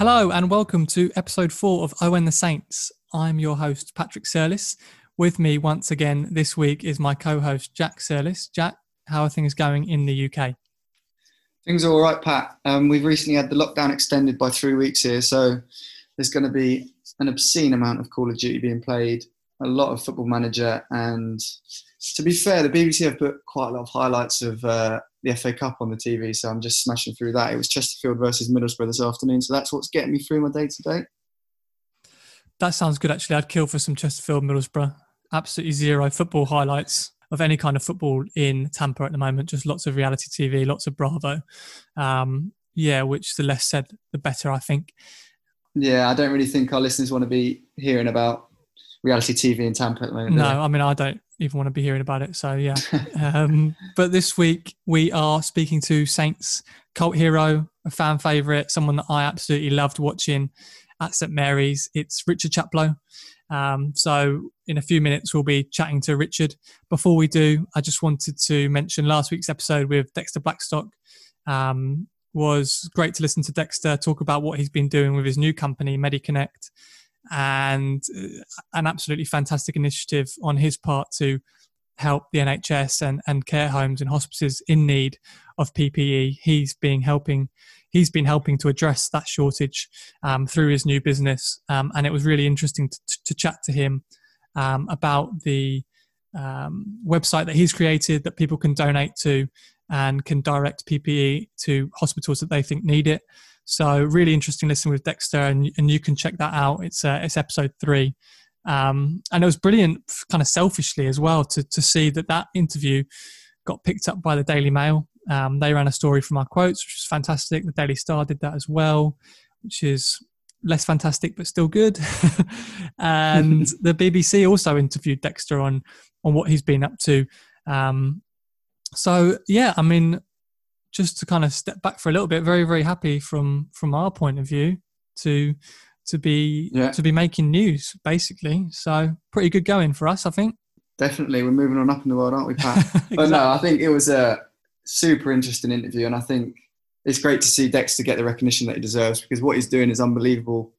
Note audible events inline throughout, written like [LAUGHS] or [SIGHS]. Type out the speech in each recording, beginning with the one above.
Hello and welcome to episode four of Owen the Saints. I'm your host, Patrick Surlis. With me once again this week is my co host, Jack Surlis. Jack, how are things going in the UK? Things are all right, Pat. Um, we've recently had the lockdown extended by three weeks here, so there's going to be an obscene amount of Call of Duty being played, a lot of Football Manager, and to be fair, the BBC have put quite a lot of highlights of uh, the FA Cup on the TV, so I'm just smashing through that. It was Chesterfield versus Middlesbrough this afternoon, so that's what's getting me through my day to day. That sounds good, actually. I'd kill for some Chesterfield Middlesbrough. Absolutely zero football highlights of any kind of football in Tampa at the moment. Just lots of reality TV, lots of Bravo. Um, yeah, which the less said, the better, I think. Yeah, I don't really think our listeners want to be hearing about reality TV in Tampa at the moment. No, I mean, I don't even want to be hearing about it. So, yeah. [LAUGHS] um, but this week we are speaking to Saints cult hero, a fan favourite, someone that I absolutely loved watching at St Mary's. It's Richard Chaplow. Um, so, in a few minutes, we'll be chatting to Richard. Before we do, I just wanted to mention last week's episode with Dexter Blackstock. Um, was great to listen to Dexter talk about what he's been doing with his new company, MediConnect and uh, an absolutely fantastic initiative on his part to help the NHS and, and care homes and hospices in need of PPE. He's been helping. He's been helping to address that shortage um, through his new business, um, and it was really interesting to, to chat to him um, about the um, website that he's created that people can donate to and can direct PPE to hospitals that they think need it. So really interesting listening with Dexter, and, and you can check that out. It's uh, it's episode three, um, and it was brilliant, kind of selfishly as well, to to see that that interview got picked up by the Daily Mail. Um, they ran a story from our quotes, which was fantastic. The Daily Star did that as well, which is less fantastic but still good. [LAUGHS] and [LAUGHS] the BBC also interviewed Dexter on on what he's been up to. Um, so yeah, I mean, just to kind of step back for a little bit, very very happy from from our point of view to to be yeah. to be making news basically. So pretty good going for us, I think. Definitely, we're moving on up in the world, aren't we, Pat? exactly. [LAUGHS] But no, I think it was a super interesting interview, and I think it's great to see Dexter get the recognition that he deserves because what he's doing is unbelievable.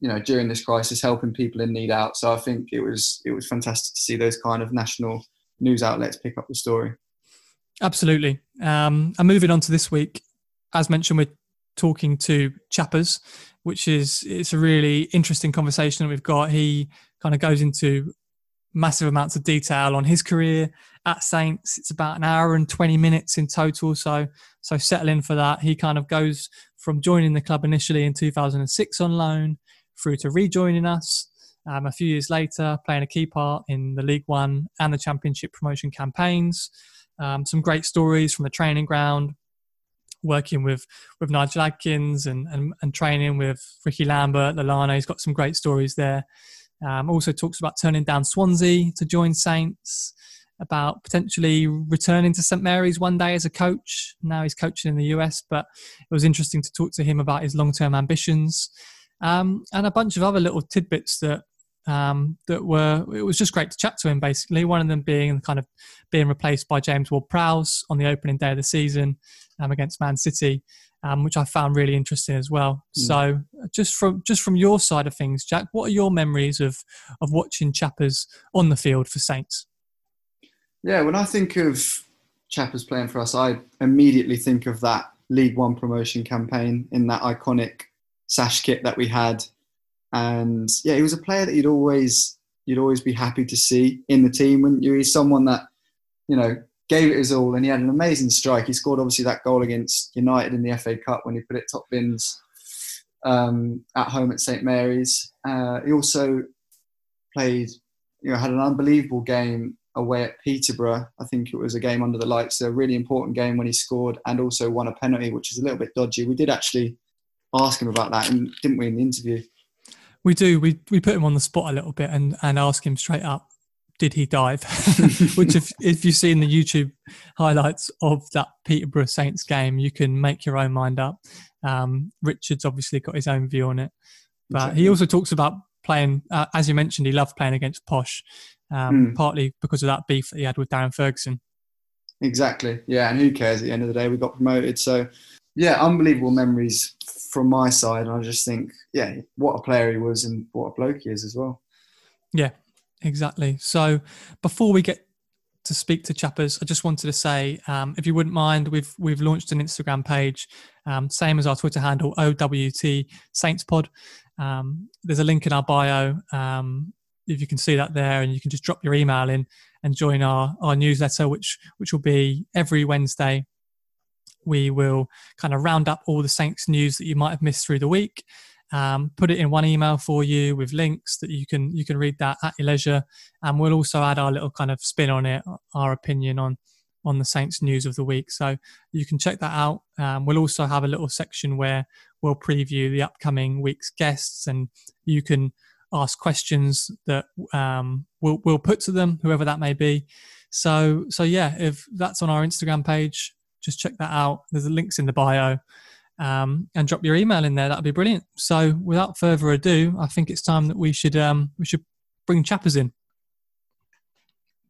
You know, during this crisis, helping people in need out. So I think it was it was fantastic to see those kind of national news outlets pick up the story. Absolutely. Um, and moving on to this week, as mentioned, we're talking to Chappers, which is it's a really interesting conversation that we've got. He kind of goes into massive amounts of detail on his career at Saints. It's about an hour and 20 minutes in total. So so settle in for that. He kind of goes from joining the club initially in 2006 on loan through to rejoining us. Um, a few years later, playing a key part in the League One and the Championship promotion campaigns. Um, some great stories from the training ground, working with with Nigel Adkins and, and, and training with Ricky Lambert, Lallana. He's got some great stories there. Um, also talks about turning down Swansea to join Saints, about potentially returning to St Mary's one day as a coach. Now he's coaching in the US, but it was interesting to talk to him about his long term ambitions. Um, and a bunch of other little tidbits that um, that were it was just great to chat to him basically. One of them being kind of being replaced by James Ward-Prowse on the opening day of the season um, against Man City um, which I found really interesting as well. Mm. so just from just from your side of things Jack what are your memories of of watching Chappers on the field for Saints? Yeah when I think of Chappers playing for us I immediately think of that League One promotion campaign in that iconic sash kit that we had and yeah, he was a player that you'd always you'd always be happy to see in the team, wouldn't you? He's someone that you know gave it his all, and he had an amazing strike. He scored obviously that goal against United in the FA Cup when he put it top bins um, at home at St Mary's. Uh, he also played, you know, had an unbelievable game away at Peterborough. I think it was a game under the lights, a really important game when he scored and also won a penalty, which is a little bit dodgy. We did actually ask him about that, and didn't we in the interview? We do. We we put him on the spot a little bit and and ask him straight up, did he dive? [LAUGHS] Which if if you've seen the YouTube highlights of that Peterborough Saints game, you can make your own mind up. Um, Richard's obviously got his own view on it, but exactly. he also talks about playing. Uh, as you mentioned, he loved playing against Posh, um, mm. partly because of that beef that he had with Darren Ferguson. Exactly. Yeah, and who cares? At the end of the day, we got promoted. So, yeah, unbelievable memories from my side, and I just think, yeah, what a player he was and what a bloke he is as well. Yeah, exactly. So before we get to speak to chappers, I just wanted to say, um, if you wouldn't mind, we've we've launched an Instagram page, um, same as our Twitter handle, OWT Saints Pod. Um, there's a link in our bio. Um, if you can see that there, and you can just drop your email in and join our our newsletter, which which will be every Wednesday. We will kind of round up all the Saints news that you might have missed through the week. Um, put it in one email for you with links that you can you can read that at your leisure. And we'll also add our little kind of spin on it our opinion on on the saints news of the week. So you can check that out. Um, we'll also have a little section where we'll preview the upcoming week's guests and you can ask questions that um, we'll, we'll put to them whoever that may be. So so yeah if that's on our instagram page just check that out there's links in the bio um, and drop your email in there. That'd be brilliant. So, without further ado, I think it's time that we should um, we should bring chappers in.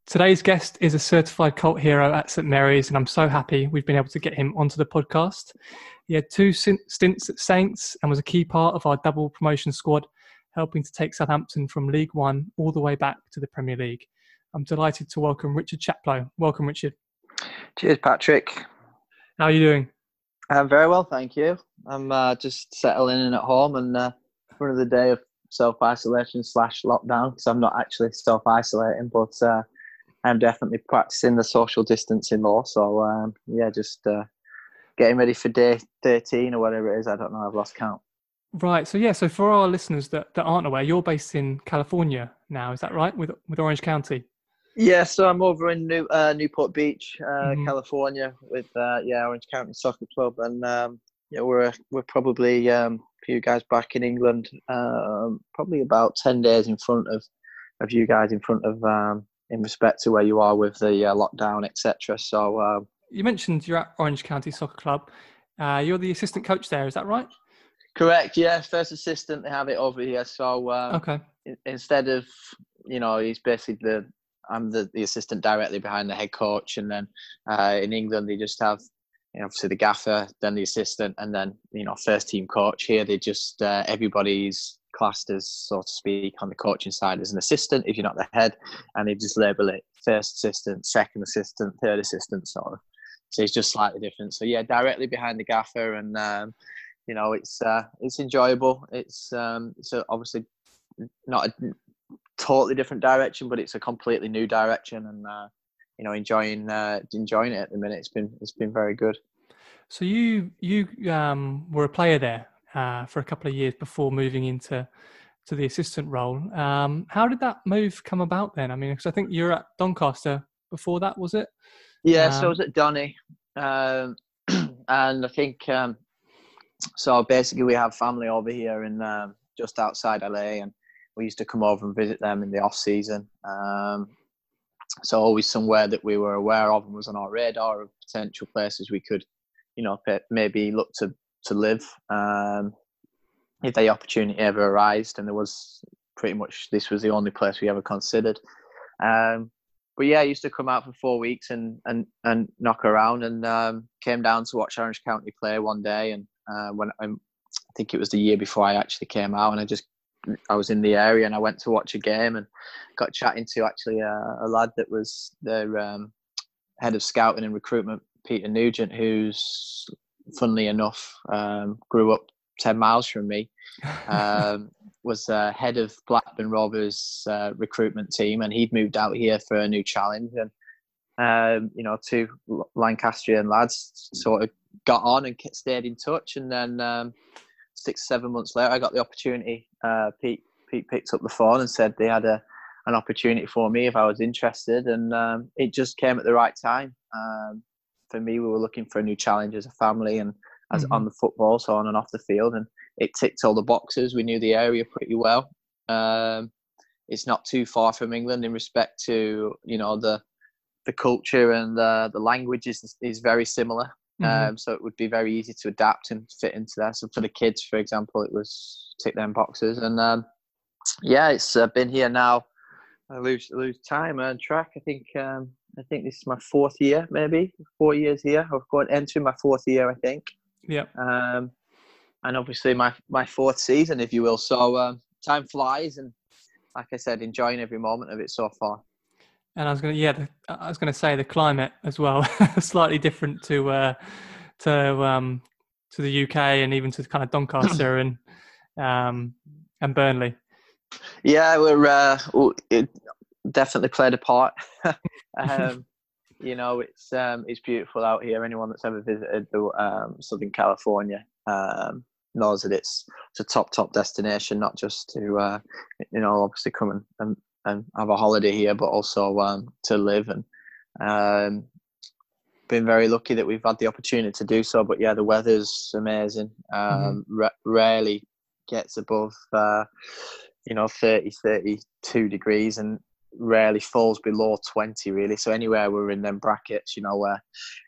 Today's guest is a certified cult hero at St Mary's, and I'm so happy we've been able to get him onto the podcast. He had two stints at Saints and was a key part of our double promotion squad, helping to take Southampton from League One all the way back to the Premier League. I'm delighted to welcome Richard Chaplow. Welcome, Richard. Cheers, Patrick. How are you doing? I'm very well, thank you. I'm uh, just settling in at home and uh, for another day of self isolation slash lockdown because I'm not actually self isolating, but uh, I'm definitely practicing the social distancing law. So um, yeah, just uh, getting ready for day 13 or whatever it is. I don't know. I've lost count. Right. So yeah. So for our listeners that, that aren't aware, you're based in California now. Is that right? With with Orange County. Yeah, so I'm over in New uh, Newport Beach, uh, mm-hmm. California, with uh, yeah Orange County Soccer Club, and um, yeah, we're we're probably um, a few guys back in England, um, probably about ten days in front of of you guys, in front of um, in respect to where you are with the uh, lockdown, etc. So um, you mentioned you're at Orange County Soccer Club. Uh, you're the assistant coach there, is that right? Correct. Yeah, first assistant. They have it over here. So um, okay. instead of you know, he's basically the I'm the, the assistant directly behind the head coach, and then uh, in England they just have you know, obviously the gaffer, then the assistant, and then you know first team coach. Here they just uh, everybody's classed as so to speak on the coaching side as an assistant if you're not the head, and they just label it first assistant, second assistant, third assistant sort of. So it's just slightly different. So yeah, directly behind the gaffer, and um, you know it's uh, it's enjoyable. It's um, so obviously not a totally different direction, but it's a completely new direction, and uh, you know, enjoying uh, enjoying it at the minute. It's been it's been very good. So you you um, were a player there uh, for a couple of years before moving into to the assistant role. Um, how did that move come about then? I mean, because I think you were at Doncaster before that, was it? Yeah, um, so I was at Donny, um, [CLEARS THROAT] and I think um, so. Basically, we have family over here in um, just outside LA, and we used to come over and visit them in the off season. Um, so always somewhere that we were aware of and was on our radar of potential places we could, you know, maybe look to to live um, if the opportunity ever arose. And there was pretty much this was the only place we ever considered. Um, but yeah, I used to come out for four weeks and and and knock around, and um, came down to watch Orange County play one day. And uh, when I, I think it was the year before I actually came out, and I just I was in the area and I went to watch a game and got chatting to actually a, a lad that was their um, head of scouting and recruitment, Peter Nugent, who's funnily enough um, grew up 10 miles from me, [LAUGHS] um, was uh, head of Blackburn Rovers uh, recruitment team and he'd moved out here for a new challenge. And, um, you know, two Lancastrian lads sort of got on and stayed in touch. And then um, six, seven months later, I got the opportunity. Uh, Pete, Pete picked up the phone and said they had a, an opportunity for me if I was interested, and um, it just came at the right time. Um, for me, we were looking for a new challenge as a family and as mm-hmm. on the football, so on and off the field, and it ticked all the boxes. We knew the area pretty well. Um, it's not too far from England in respect to you know the the culture and the the language is is very similar. Mm-hmm. Um, so it would be very easy to adapt and fit into that. So for the kids, for example, it was tick them boxes. And um, yeah, it's uh, been here now. I lose lose time and track. I think um, I think this is my fourth year, maybe four years here. I've got entering my fourth year, I think. Yeah. Um, and obviously my my fourth season, if you will. So um, time flies, and like I said, enjoying every moment of it so far. And I was going to, yeah, the, I was going to say the climate as well, [LAUGHS] slightly different to uh, to um, to the UK and even to kind of Doncaster [CLEARS THROAT] and um, and Burnley. Yeah, we're uh, it definitely played a part. [LAUGHS] um, you know, it's um, it's beautiful out here. Anyone that's ever visited the um, Southern California um, knows that it's it's a top top destination, not just to uh, you know obviously come and, and, and have a holiday here, but also um, to live and um, been very lucky that we've had the opportunity to do so. But yeah, the weather's amazing. Um, mm-hmm. rarely gets above uh, you know 30, 32 degrees, and rarely falls below 20 really so anywhere we're in them brackets you know where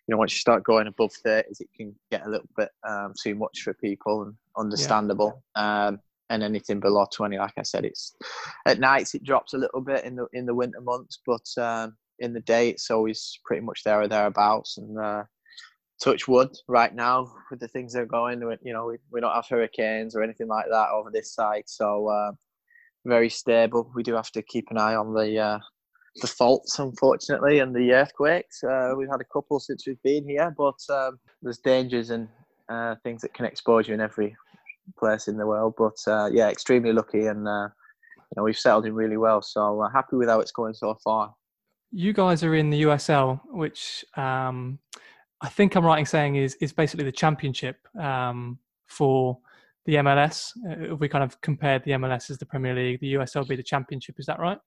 you know once you start going above 30s it can get a little bit um, too much for people and understandable yeah. um, and anything below 20 like i said it's at nights it drops a little bit in the in the winter months but um, in the day it's always pretty much there or thereabouts and uh, touch wood right now with the things that are going you know we, we don't have hurricanes or anything like that over this side so uh, very stable. We do have to keep an eye on the uh, the faults, unfortunately, and the earthquakes. Uh, we've had a couple since we've been here, but um, there's dangers and uh, things that can expose you in every place in the world. But uh, yeah, extremely lucky, and uh, you know we've settled in really well. So uh, happy with how it's going so far. You guys are in the USL, which um, I think I'm right in saying is is basically the championship um, for the MLS? Uh, if we kind of compared the MLS as the Premier League, the USL be the Championship, is that right?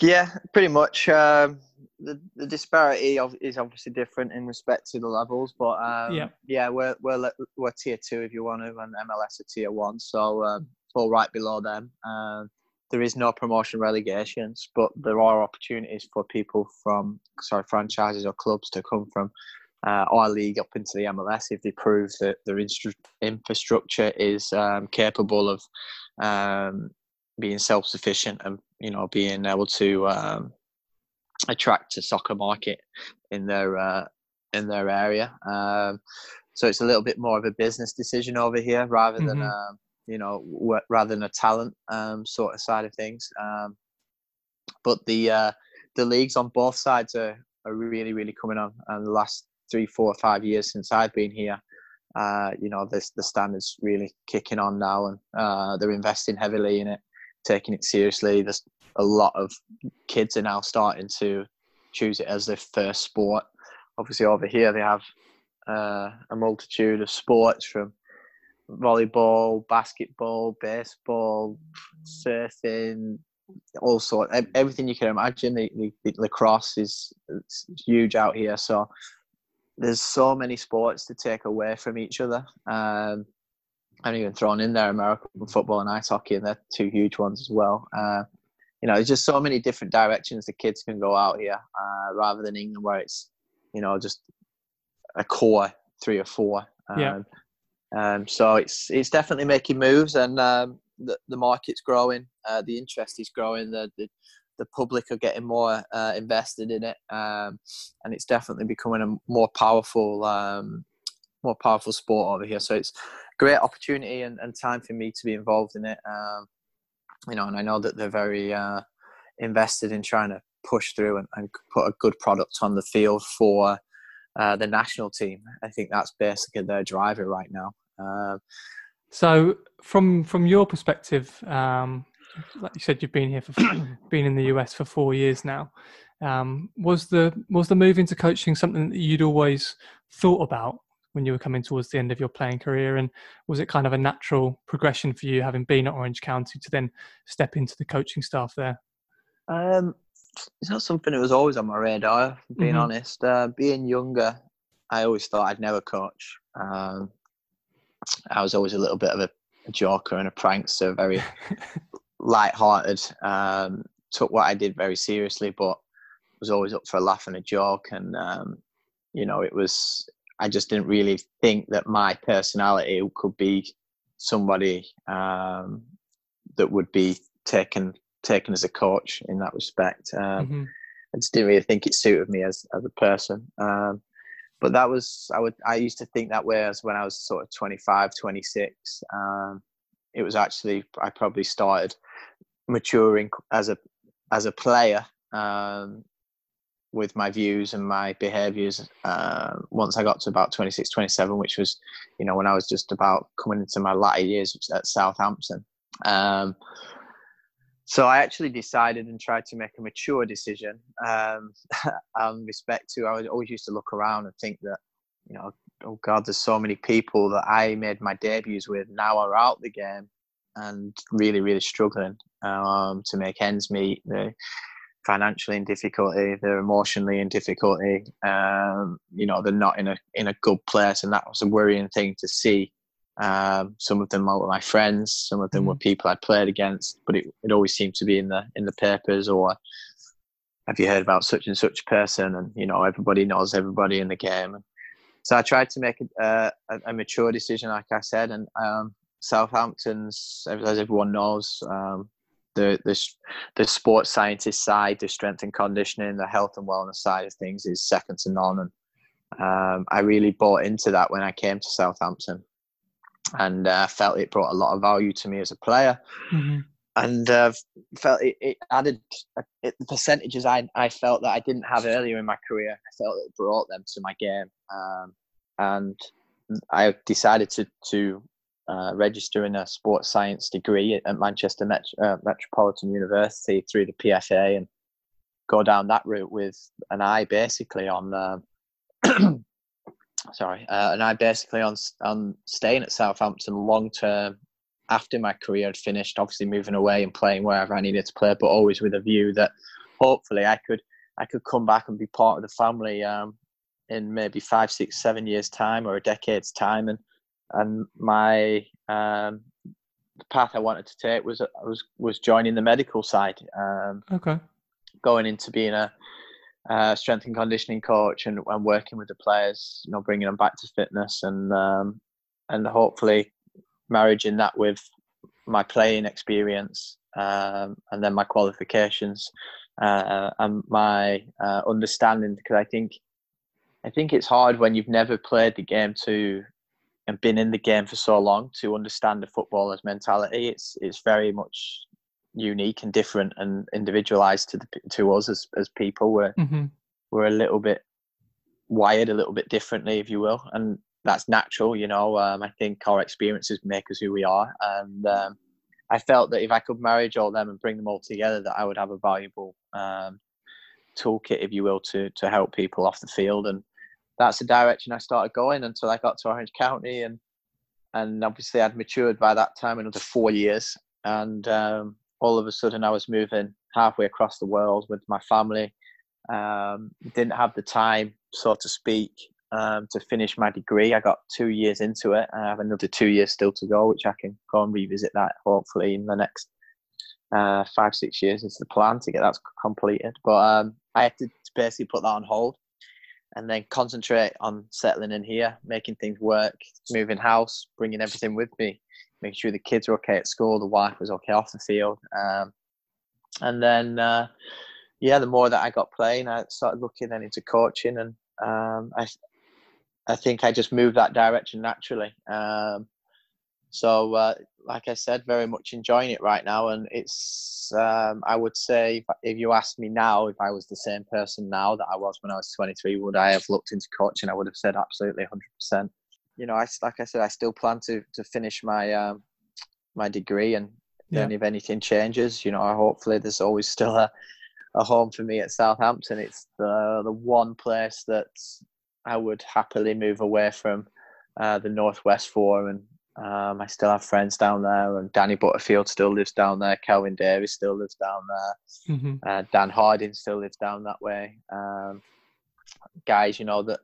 Yeah, pretty much. Um, the, the disparity of, is obviously different in respect to the levels, but um, yeah, yeah, we're, we're we're tier two if you want to, and MLS are tier one, so um, fall right below them. Um, there is no promotion relegations, but there are opportunities for people from sorry franchises or clubs to come from uh, our league up into the MLS if they prove that their infrastructure is um, capable of um, being self-sufficient and you know being able to um, attract a soccer market in their uh, in their area. Um, so it's a little bit more of a business decision over here rather than mm-hmm. Um, you know rather than a talent um, sort of side of things. but the uh, the leagues on both sides are, are really really coming on and the last three, four, five years since I've been here, uh, you know, this the standards really kicking on now, and uh, they're investing heavily in it, taking it seriously. There's a lot of kids are now starting to choose it as their first sport. Obviously, over here they have uh, a multitude of sports from volleyball, basketball, baseball, surfing, all sorts, everything you can imagine. The, the, the lacrosse is huge out here, so there's so many sports to take away from each other. Um, and even thrown in there American football and ice hockey, and they're two huge ones as well. Uh, you know, there's just so many different directions the kids can go out here, uh, rather than England where it's, you know, just a core three or four. Um, yeah. Um, so it's it's definitely making moves, and um, the the market's growing, uh, the interest is growing, the, the the public are getting more uh, invested in it, um, and it's definitely becoming a more powerful, um, more powerful sport over here. So it's a great opportunity and, and time for me to be involved in it. Um, you know, and I know that they're very uh, invested in trying to push through and, and, put a good product on the field for uh, the national team. I think that's basically their driver right now. Uh, so, from from your perspective, um, like you said, you've been here for [CLEARS THROAT] been in the US for four years now. Um, was the was the move into coaching something that you'd always thought about when you were coming towards the end of your playing career, and was it kind of a natural progression for you, having been at Orange County, to then step into the coaching staff there? Um, it's not something that was always on my radar. Being mm-hmm. honest, uh, being younger, I always thought I'd never coach. Um, I was always a little bit of a, a joker and a prankster, very [LAUGHS] light-hearted. Um, took what I did very seriously, but was always up for a laugh and a joke. And um, you know, it was I just didn't really think that my personality could be somebody um, that would be taken taken as a coach in that respect. Um, mm-hmm. I just didn't really think it suited me as as a person. Um, but that was I would I used to think that way as when I was sort of 25, 26. Um, it was actually I probably started maturing as a as a player um, with my views and my behaviors uh, once I got to about 26, 27, which was, you know, when I was just about coming into my latter years at Southampton. Um, so I actually decided and tried to make a mature decision um, [LAUGHS] respect to, I always used to look around and think that, you know, oh God, there's so many people that I made my debuts with now are out the game and really, really struggling um, to make ends meet. They're financially in difficulty. They're emotionally in difficulty. Um, you know, they're not in a in a good place, and that was a worrying thing to see. Um, some of them were my friends. Some of them were people I'd played against, but it, it always seemed to be in the in the papers or have you heard about such and such person? And you know, everybody knows everybody in the game. So I tried to make a, a, a mature decision, like I said, and um, Southampton's, as everyone knows, um, the, the the sports scientist side, the strength and conditioning, the health and wellness side of things is second to none. And um, I really bought into that when I came to Southampton, and uh, felt it brought a lot of value to me as a player. Mm-hmm. And uh, felt it, it added it, the percentages I, I felt that I didn't have earlier in my career. I felt it brought them to my game, um, and I decided to to uh, registering a sports science degree at Manchester Met- uh, Metropolitan University through the PFA and go down that route with an eye basically on uh, [CLEARS THROAT] sorry uh, an eye basically on on staying at Southampton long term after my career had finished obviously moving away and playing wherever I needed to play but always with a view that hopefully I could I could come back and be part of the family um, in maybe five six seven years time or a decade's time and and my um, the path I wanted to take was was was joining the medical side. Um, okay. Going into being a, a strength and conditioning coach and, and working with the players, you know, bringing them back to fitness and um, and hopefully marrying that with my playing experience um, and then my qualifications uh, and my uh, understanding because I think I think it's hard when you've never played the game to and been in the game for so long to understand the footballer's mentality. It's it's very much unique and different and individualized to the, to us as as people. We're mm-hmm. we're a little bit wired a little bit differently, if you will, and that's natural. You know, um, I think our experiences make us who we are, and um, I felt that if I could marriage all them and bring them all together, that I would have a valuable um, toolkit, if you will, to to help people off the field and that's the direction I started going until I got to Orange County, and and obviously I'd matured by that time another four years, and um, all of a sudden I was moving halfway across the world with my family. Um, didn't have the time, so to speak, um, to finish my degree. I got two years into it. I have another two years still to go, which I can go and revisit that hopefully in the next uh, five, six years is the plan to get that completed. But um, I had to basically put that on hold and then concentrate on settling in here, making things work, moving house, bringing everything with me, making sure the kids are okay at school, the wife was okay off the field. Um, and then, uh, yeah, the more that I got playing, I started looking then into coaching, and um, I, I think I just moved that direction naturally. Um, so, uh, like I said, very much enjoying it right now. And it's, um, I would say, if, if, you asked me now, if I was the same person now that I was when I was 23, would I have looked into coaching? I would have said absolutely 100%. You know, I, like I said, I still plan to, to finish my, um, my degree and then if anything changes, you know, hopefully there's always still a, a home for me at Southampton. It's the, the one place that I would happily move away from uh, the Northwest for and um, I still have friends down there, and Danny Butterfield still lives down there. Kelvin Davis still lives down there. Mm-hmm. Uh, Dan Harding still lives down that way. Um, guys, you know that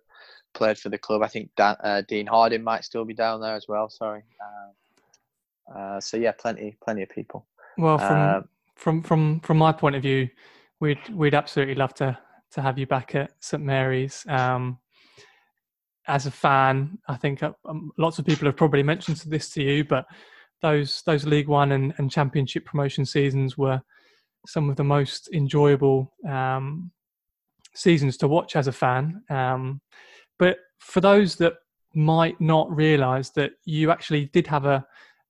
played for the club. I think Dan, uh, Dean Harding might still be down there as well. Sorry. Uh, uh so yeah, plenty, plenty of people. Well, from um, from from from my point of view, we'd we'd absolutely love to to have you back at St Mary's. Um, as a fan, I think uh, um, lots of people have probably mentioned this to you, but those those League One and, and Championship promotion seasons were some of the most enjoyable um, seasons to watch as a fan. Um, but for those that might not realise that you actually did have a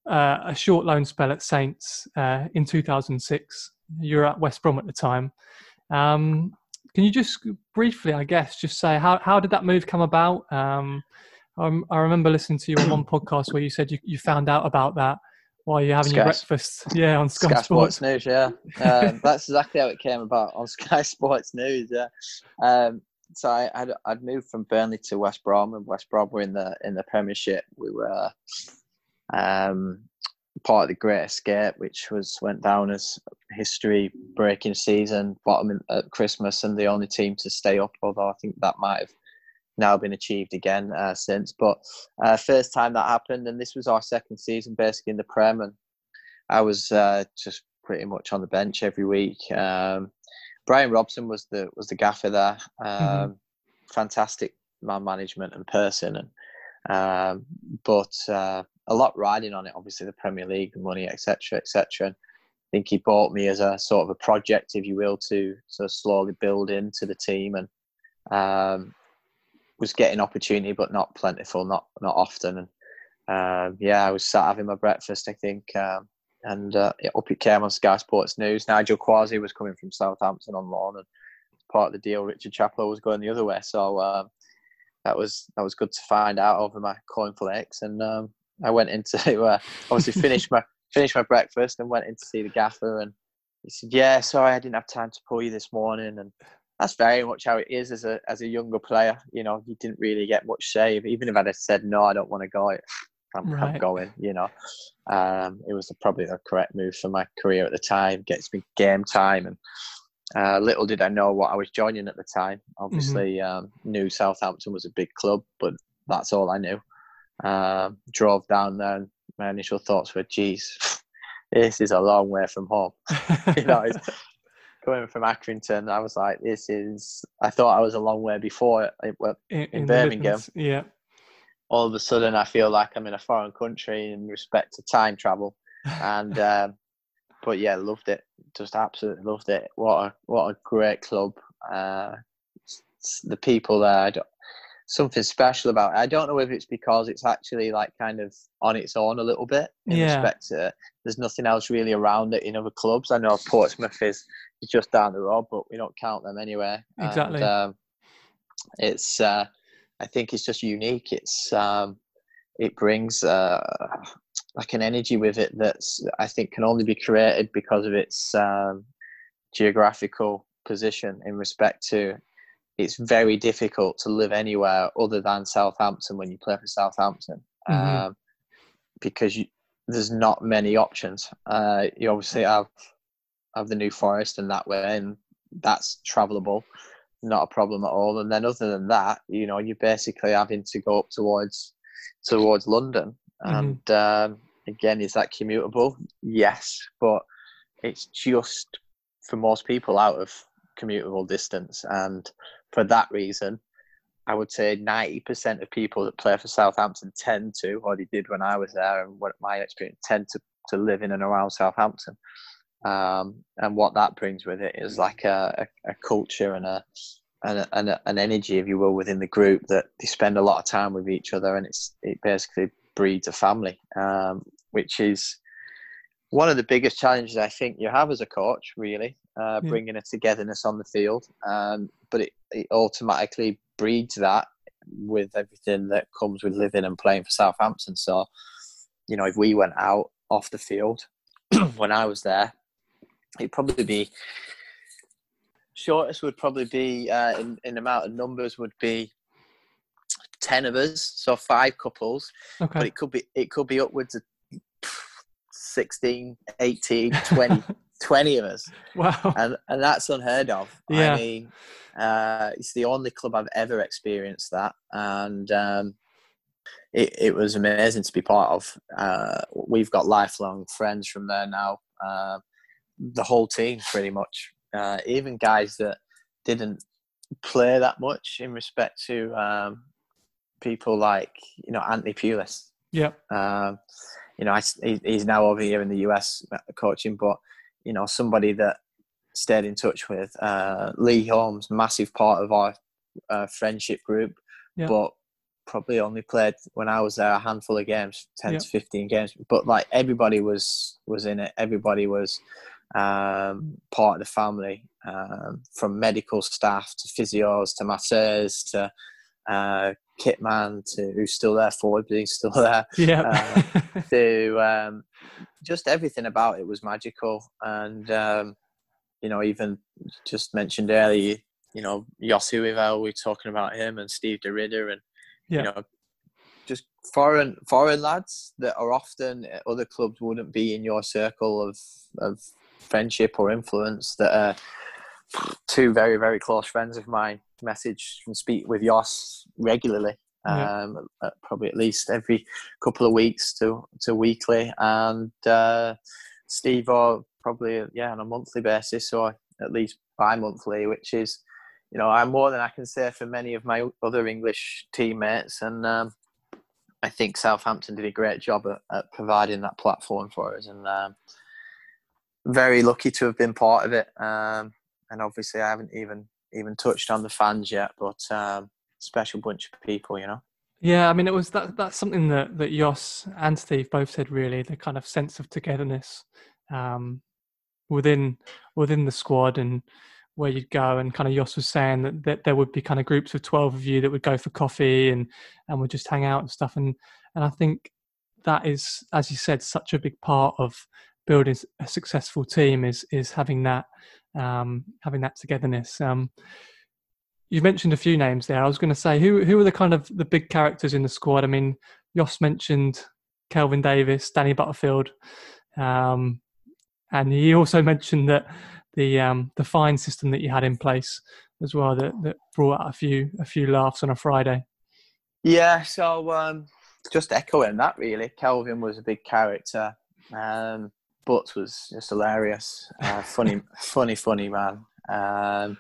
uh, a short loan spell at Saints uh, in 2006. You were at West Brom at the time. Um, can you just briefly, I guess, just say how how did that move come about? Um, um, I remember listening to you on one [CLEARS THROAT] podcast where you said you, you found out about that while you're having Sky, your breakfast. [LAUGHS] Yeah, on Sky, Sky Sports. Sports. News. Yeah, um, [LAUGHS] that's exactly how it came about on Sky [LAUGHS] Sports News. Yeah. Um, so I, I'd, I'd, moved from Burnley to West Brom, and West Brom were in the in the Premiership. We were um, part of the Great Escape, which was went down as history breaking season, bottom at Christmas, and the only team to stay up. Although I think that might have now been achieved again uh, since. But uh, first time that happened, and this was our second season basically in the Prem, and I was uh, just pretty much on the bench every week. Um, Brian Robson was the was the gaffer there. Mm-hmm. Um, mm-hmm. Fantastic man management and person, and um, but uh, a lot riding on it. Obviously, the Premier League, the money, etc., etc. I think he bought me as a sort of a project, if you will, to sort of slowly build into the team, and um, was getting opportunity, but not plentiful, not not often. And um, yeah, I was sat having my breakfast, I think, um, and uh, up it came on Sky Sports News. Nigel Quashie was coming from Southampton on loan, and part of the deal, Richard Chaplow was going the other way. So um, that was that was good to find out over my cornflakes. And um, I went into [LAUGHS] uh, obviously finished my finished my breakfast and went in to see the gaffer, and he said, "Yeah, sorry, I didn't have time to pull you this morning." And that's very much how it is as a as a younger player. You know, you didn't really get much say. Even if I'd have said no, I don't want to go. [SIGHS] I'm, right. I'm going. You know, um, it was probably the correct move for my career at the time. Gets me game time, and uh, little did I know what I was joining at the time. Obviously, mm-hmm. um, knew Southampton was a big club, but that's all I knew. Um, drove down there, and my initial thoughts were, "Geez, [LAUGHS] this is a long way from home." [LAUGHS] you know, [LAUGHS] coming from Accrington, I was like, this is. I thought I was a long way before it, well, in, in, in Birmingham. Yeah. All of a sudden, I feel like I'm in a foreign country in respect to time travel, and um, but yeah, loved it. Just absolutely loved it. What a what a great club. Uh, the people there, something special about it. I don't know if it's because it's actually like kind of on its own a little bit in yeah. respect to it. There's nothing else really around it in other clubs. I know Portsmouth is just down the road, but we don't count them anywhere. Exactly. And, um, it's uh, I think it's just unique. It's um, it brings uh, like an energy with it that's I think can only be created because of its um, geographical position in respect to it's very difficult to live anywhere other than Southampton when you play for Southampton mm-hmm. um, because you, there's not many options. Uh, you obviously have have the New Forest and that way, and that's travelable, not a problem at all. And then other than that, you know, you're basically having to go up towards towards London, mm-hmm. and um, again, is that commutable? Yes, but it's just for most people out of commutable distance, and for that reason, I would say 90% of people that play for Southampton tend to, or they did when I was there, and what my experience tend to, to live in and around Southampton. Um, and what that brings with it is like a, a, a culture and a, and, an energy, if you will, within the group that they spend a lot of time with each other, and it's it basically breeds a family, um, which is one of the biggest challenges I think you have as a coach, really, uh, yeah. bringing a togetherness on the field. Um, but it, it automatically breeds that with everything that comes with living and playing for Southampton. So, you know, if we went out off the field [CLEARS THROAT] when I was there, it'd probably be shortest would probably be uh, in, in amount of numbers would be 10 of us so five couples okay. but it could be it could be upwards of 16 18 20 [LAUGHS] 20 of us wow and and that's unheard of yeah. i mean uh, it's the only club i've ever experienced that and um, it, it was amazing to be part of uh, we've got lifelong friends from there now uh, the whole team pretty much. Uh, even guys that didn't play that much in respect to um, people like you know Anthony Pulis. Yeah. Um, you know, I, he's now over here in the US coaching, but you know, somebody that stayed in touch with uh, Lee Holmes, massive part of our uh, friendship group. But probably only played when I was there a handful of games, ten to fifteen games. But like everybody was was in it. Everybody was um, part of the family, um, from medical staff to physios to masseurs to uh, kitman to who's still there, forward he's [LAUGHS] still there. Yeah. Uh, [LAUGHS] to um, just everything about it was magical, and um, you know, even just mentioned earlier, you know, Jos Hooiveld, we're talking about him and Steve de Ridder and yeah. you know, just foreign foreign lads that are often other clubs wouldn't be in your circle of of friendship or influence that are two very very close friends of mine message and speak with Jos regularly um, yeah. probably at least every couple of weeks to to weekly. And uh, Steve or probably yeah on a monthly basis or at least bi-monthly which is you know I'm more than I can say for many of my other English teammates. And um, I think Southampton did a great job at, at providing that platform for us. And um, very lucky to have been part of it. Um, and obviously I haven't even even touched on the fans yet but um, special bunch of people you know yeah, I mean, it was that. That's something that that Jos and Steve both said. Really, the kind of sense of togetherness um, within within the squad and where you'd go. And kind of Jos was saying that, that there would be kind of groups of twelve of you that would go for coffee and and would just hang out and stuff. And and I think that is, as you said, such a big part of building a successful team is is having that um, having that togetherness. Um, you mentioned a few names there. I was going to say who who are the kind of the big characters in the squad. I mean, Jos mentioned Kelvin Davis, Danny Butterfield, um, and he also mentioned that the um, the fine system that you had in place as well that, that brought out a few a few laughs on a Friday. Yeah, so um, just echoing that really. Kelvin was a big character. Um, Butts was just hilarious, uh, funny, [LAUGHS] funny, funny man. Um,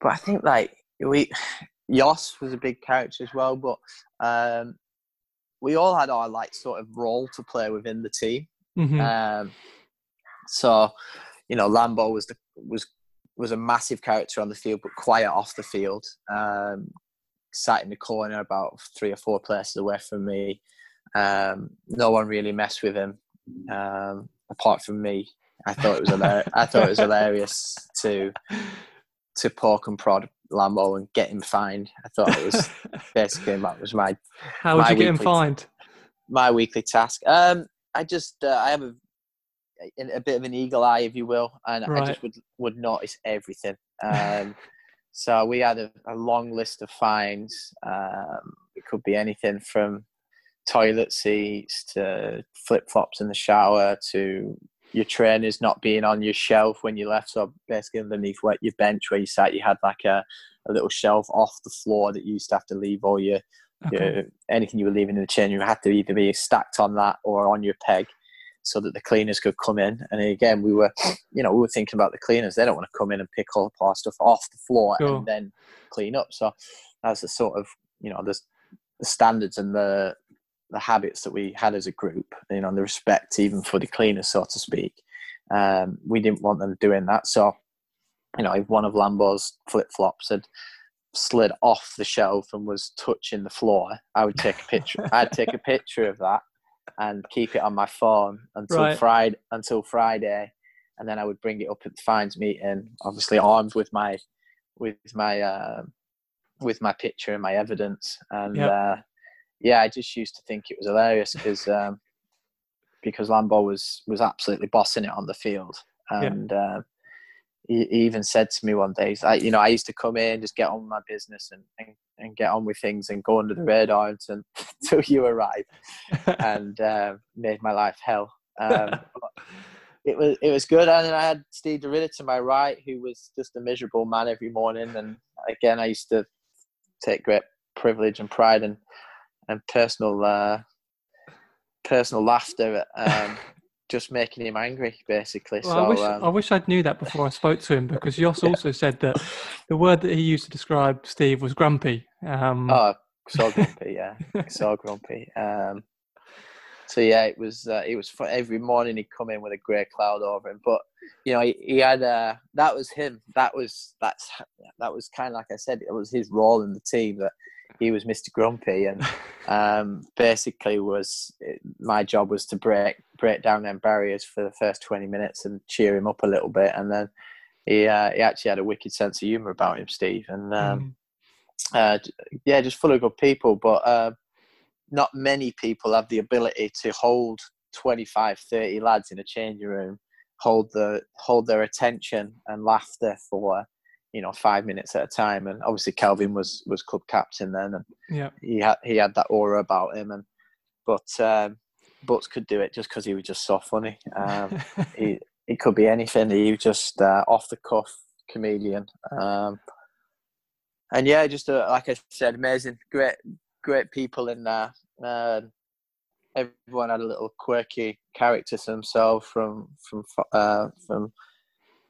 but I think like we, Jos was a big character as well. But um, we all had our like sort of role to play within the team. Mm-hmm. Um, so, you know, Lambo was the was was a massive character on the field, but quiet off the field. Um, sat in the corner about three or four places away from me. Um, no one really messed with him, um, apart from me. I thought it was hilarious. I thought it was hilarious to to poke and prod Lambo and get him fined. I thought it was [LAUGHS] basically that was my. How would my you get him fined? My weekly task. Um, I just uh, I have a a bit of an eagle eye, if you will, and right. I just would would notice everything. Um, so we had a, a, long list of fines. Um, it could be anything from toilet seats to flip flops in the shower to your trainers not being on your shelf when you left. So basically underneath where your bench where you sat, you had like a, a little shelf off the floor that you used to have to leave all your, okay. your anything you were leaving in the chain. You had to either be stacked on that or on your peg so that the cleaners could come in. And again, we were, you know, we were thinking about the cleaners. They don't want to come in and pick all the stuff off the floor and then clean up. So that's the sort of, you know, the, the standards and the the habits that we had as a group, you know, and the respect even for the cleaners, so to speak. Um, we didn't want them doing that. So, you know, if one of Lambo's flip flops had slid off the shelf and was touching the floor, I would take a picture. I'd take a picture of that and keep it on my phone until right. Friday. Until Friday, and then I would bring it up at the fines meeting, obviously armed with my with my uh, with my picture and my evidence, and yep. uh, yeah, I just used to think it was hilarious because um, because Lambo was was absolutely bossing it on the field, and yeah. uh, he, he, even said to me one day, I, you know, I used to come in, just get on with my business and, and, and get on with things and go under the radar until, [LAUGHS] until you arrive, [LAUGHS] and uh, made my life hell. Um, [LAUGHS] it was it was good, and then I had Steve de Ridder to my right, who was just a miserable man every morning, and again, I used to take great privilege and pride in and personal uh, personal laughter at um, [LAUGHS] just making him angry, basically. Well, so I wish, um, I wish I'd knew that before I spoke to him because Jos yeah. also said that the word that he used to describe Steve was grumpy. Um, oh, so grumpy, yeah, [LAUGHS] so grumpy. Um, so yeah, it was uh, it was for every morning he'd come in with a grey cloud over him. But you know, he, he had uh, that was him. That was that's that was kind of like I said, it was his role in the team that he was Mr. Grumpy, and um, basically was my job was to break break down them barriers for the first twenty minutes and cheer him up a little bit, and then he uh, he actually had a wicked sense of humour about him, Steve, and um, mm. uh, yeah, just full of good people, but uh, not many people have the ability to hold 25, 30 lads in a changing room, hold the hold their attention and laughter for you know five minutes at a time. And obviously Kelvin was was club captain then, and yeah, he had he had that aura about him. And but um, Butts could do it just because he was just so funny. Um, [LAUGHS] he it could be anything. He was just uh, off the cuff comedian. Um, and yeah, just uh, like I said, amazing, great, great people in there. Uh, everyone had a little quirky character to themselves from from uh, from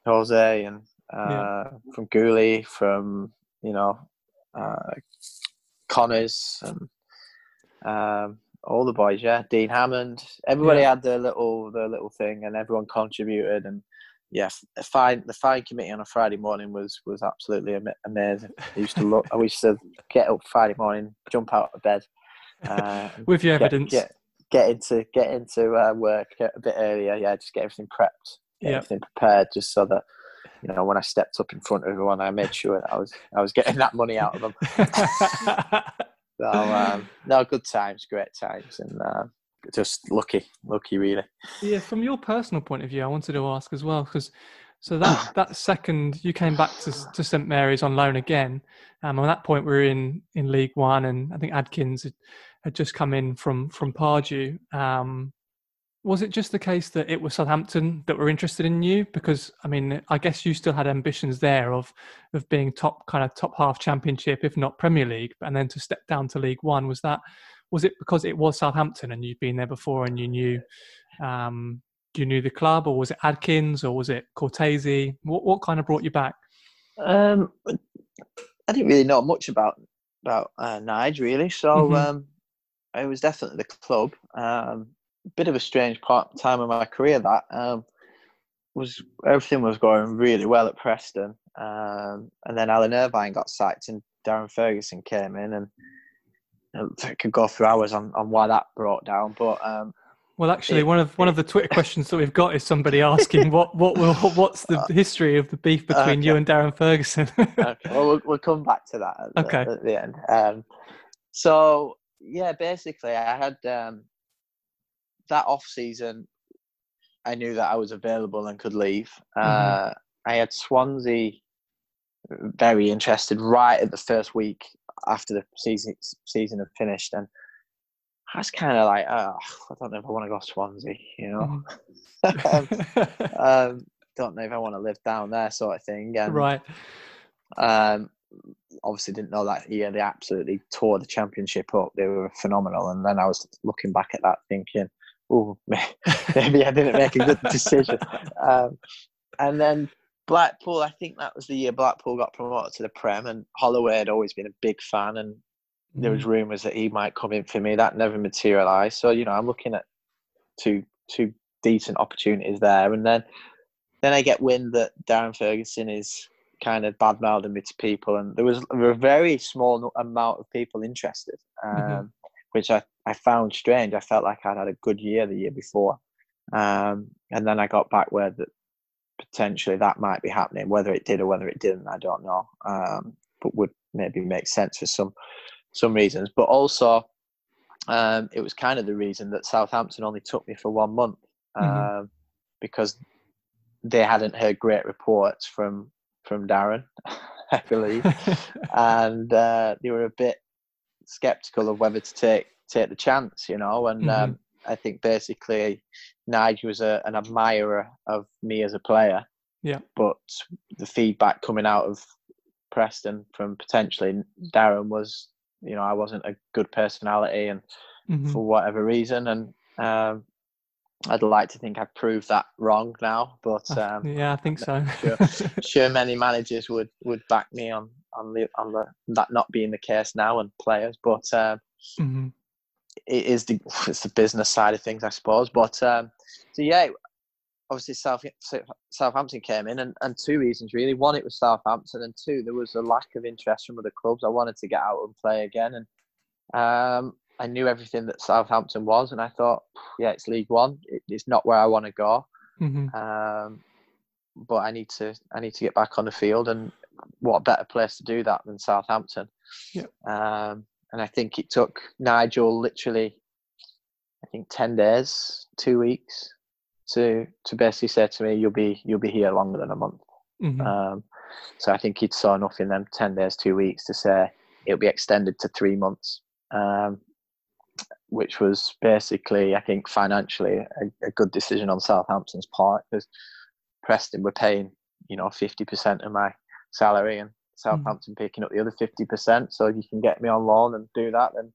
Jose and uh, yeah. from Gooley, from you know uh, Connors and um, all the boys. Yeah, Dean Hammond. Everybody yeah. had their little their little thing, and everyone contributed. And yeah, the fine the fine committee on a Friday morning was was absolutely amazing. I used to look. I used to get up Friday morning, jump out of bed. Uh, [LAUGHS] With your get, evidence, get, get into get into uh, work a bit earlier. Yeah, just get everything prepped, get yep. everything prepared, just so that you know when I stepped up in front of everyone, I made sure that I was I was getting that money out of them. [LAUGHS] so um, no, good times, great times, and uh, just lucky, lucky really. Yeah, from your personal point of view, I wanted to ask as well because. So that [CLEARS THROAT] that second you came back to to St Mary's on loan again. Um, on that point, we were in in League One, and I think Adkins had, had just come in from from Pardew. Um, was it just the case that it was Southampton that were interested in you? Because I mean, I guess you still had ambitions there of of being top kind of top half Championship, if not Premier League, and then to step down to League One. Was that was it because it was Southampton and you'd been there before and you knew um, you knew the club, or was it Adkins, or was it Cortese? What what kind of brought you back? Um, I didn't really know much about about uh, Nige really, so. Mm-hmm. Um, it was definitely the club. Um, bit of a strange part time of my career that um, was everything was going really well at Preston, um, and then Alan Irvine got sacked and Darren Ferguson came in, and I could go through hours on, on why that brought down, but. Um, well, actually, it, one of one of the Twitter questions that we've got is somebody asking what what will what's the [LAUGHS] uh, history of the beef between okay. you and Darren Ferguson. okay. Well, well, we'll come back to that at, okay. the, at the end. Um, so yeah, basically, I had um, that off season. I knew that I was available and could leave. Mm-hmm. Uh, I had Swansea very interested right at the first week after the season season had finished, and I was kind of like, oh, I don't know if I want to go to Swansea, you know. Mm-hmm. [LAUGHS] um, [LAUGHS] um, don't know if I want to live down there, sort of thing. And, right. Um, obviously didn't know that year they absolutely tore the championship up. They were phenomenal. And then I was looking back at that thinking, oh, [LAUGHS] maybe I didn't make a good [LAUGHS] decision. Um, and then Blackpool, I think that was the year Blackpool got promoted to the Prem, and Holloway had always been a big fan, and there was mm. rumours that he might come in for me. That never materialised. So you know, I'm looking at two two decent opportunities there, and then then I get wind that Darren Ferguson is kind of bad mouthing me to people, and there was a very small amount of people interested, mm-hmm. um, mm-hmm. which I, I found strange. I felt like I'd had a good year the year before, um, and then I got back where that potentially that might be happening. Whether it did or whether it didn't, I don't know, um, but would maybe make sense for some some reasons. But also, um, it was kind of the reason that Southampton only took me for one month mm-hmm. Um, because they hadn't heard great reports from from Darren, [LAUGHS] I believe, [LAUGHS] and uh, they were a bit skeptical of whether to take take the chance, you know. And mm-hmm. um, I think basically Nigel was a, an admirer of me as a player. Yeah. But the feedback coming out of Preston from potentially Darren was, you know, I wasn't a good personality, and mm-hmm. for whatever reason, and um, I'd like to think I've proved that wrong now, but um, yeah, I think so. sure, [LAUGHS] sure, many managers would, would back me on on the on the that not being the case now, and players. But um, mm-hmm. It is the [SIGHS] it's the business side of things, I suppose. But um, so yeah, obviously South, Southampton came in, and, and two reasons really. One, it was Southampton, and two, there was a lack of interest from other clubs. I wanted to get out and play again, and um, I knew everything that Southampton was, and I thought, yeah, it's League One. It, it's not where I want to go, Mm-hmm. um, but I need to I need to get back on the field, and what better place to do that than Southampton? Yep. Um, and I think it took Nigel literally, I think ten days, two weeks, to to basically say to me, "You'll be you'll be here longer than a month." hmm Um, so I think he'd saw enough in them 10 days, two weeks to say it'll be extended to three months, um, which was basically, I think, financially a, a good decision on Southampton's part because Preston were paying, you know, 50% of my salary and Southampton picking up the other 50%. So if you can get me on loan and do that, then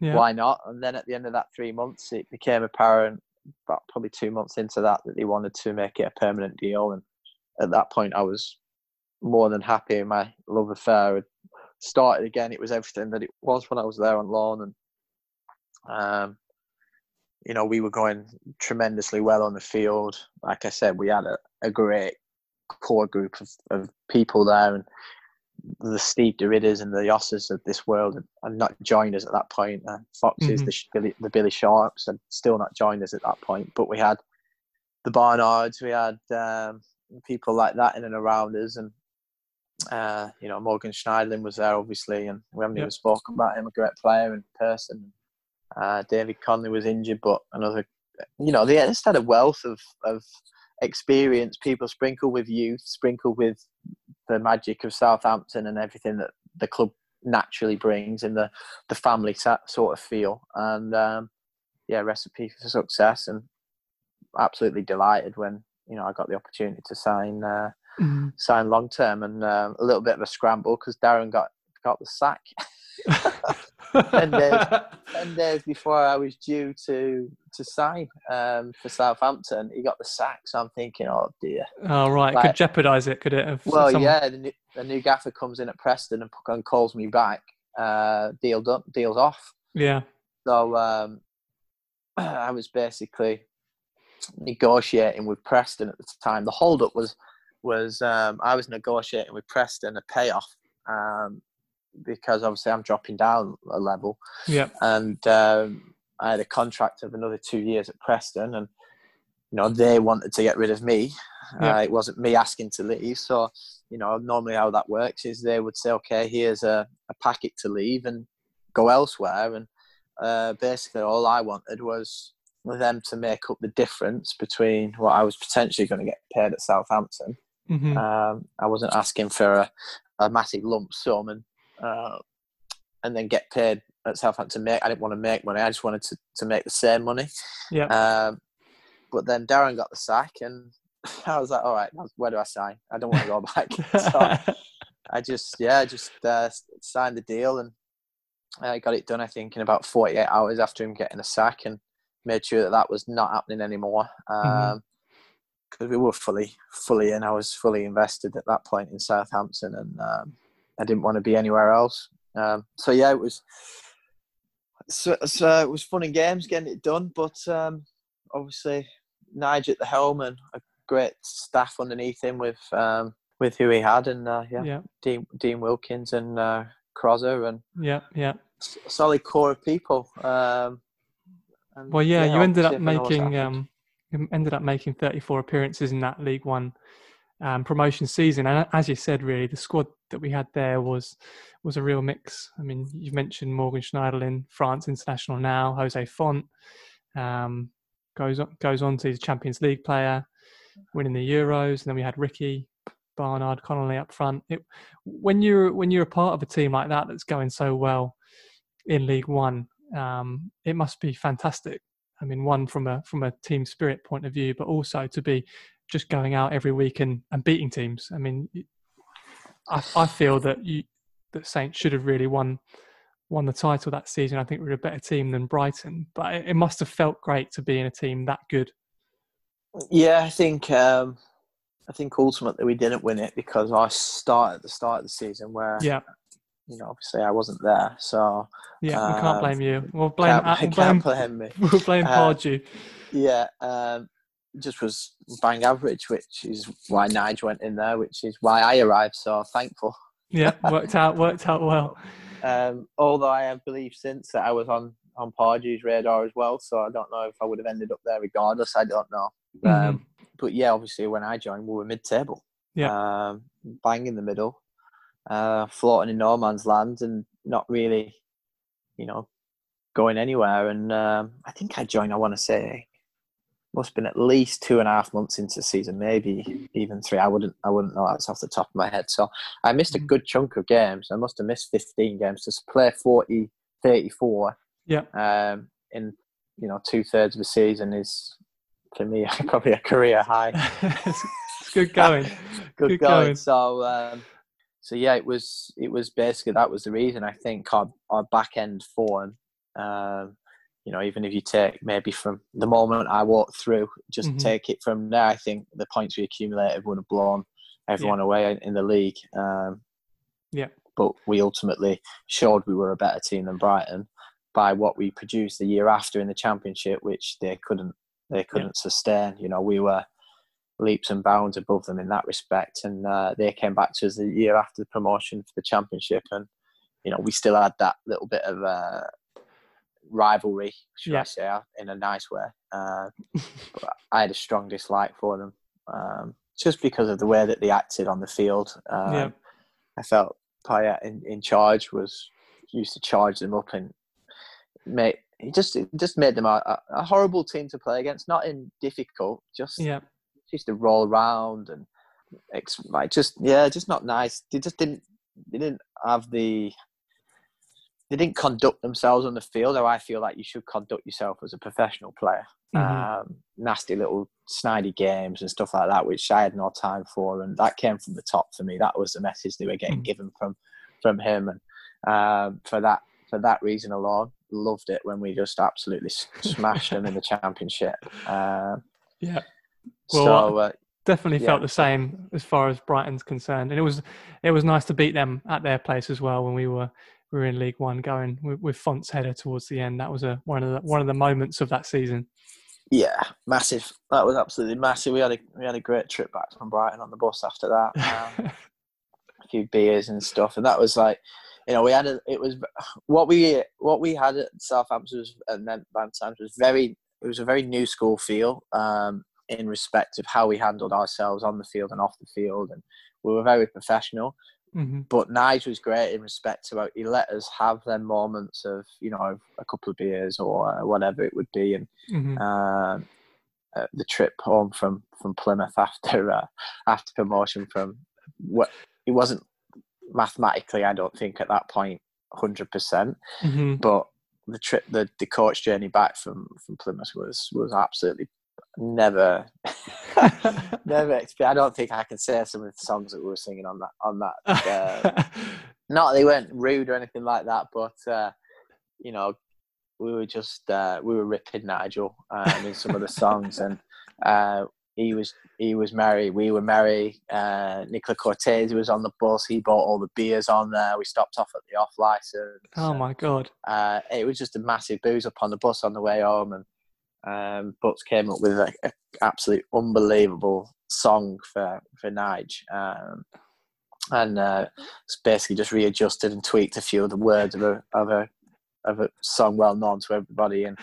yeah. why not? And then at the end of that three months, it became apparent, about probably two months into that, that they wanted to make it a permanent deal. And at that point, I was more than happy. My love affair had started again. It was everything that it was when I was there on loan, and um, you know we were going tremendously well on the field. Like I said, we had a, a great core group of, of people there, and the Steve DeRidders and the Joses of this world had not joined us at that point. Uh, Foxes, Mhm. the, Billy, the Billy Sharps, had still not joined us at that point. But we had the Barnards, we had um, people like that in and around us, and uh, you know Morgan Schneiderlin was there obviously, and we haven't Yep. even spoken about him, a great player in person. Uh, David Connolly was injured, but another, you know, they just had a wealth of of experience. People sprinkled with youth, sprinkled with the magic of Southampton and everything that the club naturally brings in the the family sort of feel. And um, yeah, recipe for success, and absolutely delighted when you know I got the opportunity to sign uh, Mhm. sign long term, and um, a little bit of a scramble because Darren got got the sack [LAUGHS] And, ten days [LAUGHS] before I was due to to sign um, for Southampton. He got the sack, so I'm thinking, oh dear. oh, right. Like- Could jeopardise it, could it? If Well, someone- yeah, the new, the new gaffer comes in at Preston and, and calls me back. Uh, deal done, deals off. Yeah. So um, [CLEARS THROAT] I was basically negotiating with Preston at the time. The holdup was was um, I was negotiating with Preston a payoff um, because obviously I'm dropping down a level, Yeah. and um, I had a contract of another two years at Preston, and you know they wanted to get rid of me. Yeah. Uh, it wasn't me asking to leave, so you know normally how that works is they would say, okay, here's a, a packet to leave and go elsewhere, and uh, basically all I wanted was for them to make up the difference between what I was potentially going to get paid at Southampton. hmm Um, I wasn't asking for a, a massive lump sum and uh, and then get paid at Southampton. Make I didn't want to make money. I just wanted to, to make the same money. Yeah. Um, but then Darren got the sack, and [LAUGHS] I was like, all right, where do I sign? I don't want to go back. [LAUGHS] [LAUGHS] so I just yeah, I just uh, signed the deal and I got it done. I think in about 48 hours after him getting a sack, and made sure that that was not happening anymore. Um, Mhm. because we were fully fully in. I was fully invested at that point in Southampton, and um, I didn't want to be anywhere else. Um, so yeah, it was. So, so it was fun and games getting it done, but um, obviously Nigel at the helm and a great staff underneath him with um, with who he had, and uh, yeah, yeah. Dean, Dean Wilkins and uh, Crozzer and Yeah. Yeah. solid core of people. Um, and, Well, yeah, you ended up obviously everyone was making um, you ended up making 34 appearances in that League One um, promotion season, and as you said, really the squad that we had there was was a real mix. I mean, you've mentioned Morgan Schneiderlin, France international now, Jose Fonte um, goes on, goes on to his Champions League player, winning the Euros, and then we had Ricky Barnard Connolly up front. It, when you're when you're a part of a team like that that's going so well in League One, um, it must be fantastic. I mean, one from a from a team spirit point of view, but also to be just going out every week and, and beating teams. I mean, I, I feel that you that Saints should have really won won the title that season. I think we were a better team than Brighton, but it, it must have felt great to be in a team that good. Yeah, I think um, I think ultimately we didn't win it because I started at the start of the season where Yeah, you know obviously I wasn't there, so yeah, we can't Um, blame you. We'll blame can't, uh, we'll can't blame [LAUGHS] blame me. [LAUGHS] we'll blame Uh, Pardew. Yeah, um, just was bang average, which is why Nige went in there, which is why I arrived. So thankful. Yeah, worked out worked out well. [LAUGHS] Um, although I have believed since that I was on on Pardew's radar as well, so I don't know if I would have ended up there regardless. I don't know. Mm-hmm. Um, but yeah, obviously when I joined, we were mid-table. Yeah. Um, bang in the middle, uh, floating in no man's land, and not really, you know, going anywhere. And um, I think I joined. I want to say must have been at least two and a half months into the season, maybe even three. I wouldn't I wouldn't know that's off the top of my head. So I missed a Mhm. good chunk of games. I must have missed 15 games to play 40, 34 Yeah. um, in you know two thirds of a season is for me [LAUGHS] probably a career high. it's, [LAUGHS] it's good going. [LAUGHS] Good, Good going. going. So um, so yeah, it was it was basically that was the reason I think our our back end form. Um, you know, even if you take maybe from the moment I walked through, just Mhm. take it from there. I think the points we accumulated would have blown everyone away in- the league. Um, Yeah. But we ultimately showed we were a better team than Brighton by what we produced the year after in the championship, which they couldn't they couldn't sustain. You know, we were leaps and bounds above them in that respect, and uh, they came back to us the year after the promotion for the championship, and you know we still had that little bit of uh, rivalry, should Yeah. I say, in a nice way. [LAUGHS] Uh, I had a strong dislike for them, um, just because of the way that they acted on the field. Um, Yeah. I felt Poyet in, in charge was used to charge them up and make he just it just made them a, a- horrible team to play against. Not in difficult, just Yeah. used to roll around and like just yeah, just not nice. They just didn't they didn't have the they didn't conduct themselves on the field how I feel like you should conduct yourself as a professional player. Mhm. Um, nasty little snidey games and stuff like that, which I had no time for, and that came from the top for me. That was the message they were getting Mm. given from from him, and um, for that for that reason alone, loved it when we just absolutely [LAUGHS] smashed them in the championship. Um, Yeah. Well, so uh, Definitely Yeah. felt the same as far as Brighton's concerned, and it was it was nice to beat them at their place as well when we were we were in League One going with, with Fonte's header towards the end. That was a one of the one of the [LAUGHS] moments of that season. Yeah, massive. That was absolutely massive. We had a we had a great trip back from Brighton on the bus after that. [LAUGHS] Um, a few beers and stuff, and that was like, you know, we had a, it was [SIGHS] what we what we had at Southampton was, and then Van Times was very. It was a very new school feel um, in respect of how we handled ourselves on the field and off the field, and we were very professional. Hmm But Nige was great in respect to how he let us have them moments of you know a couple of beers or whatever it would be, and hmm um, uh, the trip home from from Plymouth after uh, after promotion from what it wasn't mathematically I don't think at that point hundred percent. Hmm but the trip the, the coach journey back from from Plymouth was was absolutely never [LAUGHS] never expe- I don't think I can say some of the songs that we were singing on that on that [LAUGHS] uh, not they weren't rude or anything like that, but uh, you know, we were just uh, we were ripping Nigel um, in some of the songs, and uh, he was he was merry, we were merry. Uh, Nicola Cortese was on the bus. He bought all the beers on there. We stopped off at the off license. oh my god! Uh, it was just a massive booze up on the bus on the way home, and um, Butts came up with an absolute unbelievable song for for Nige, um, and uh, it's basically just readjusted and tweaked a few of the words of a of a of a song well known to everybody, and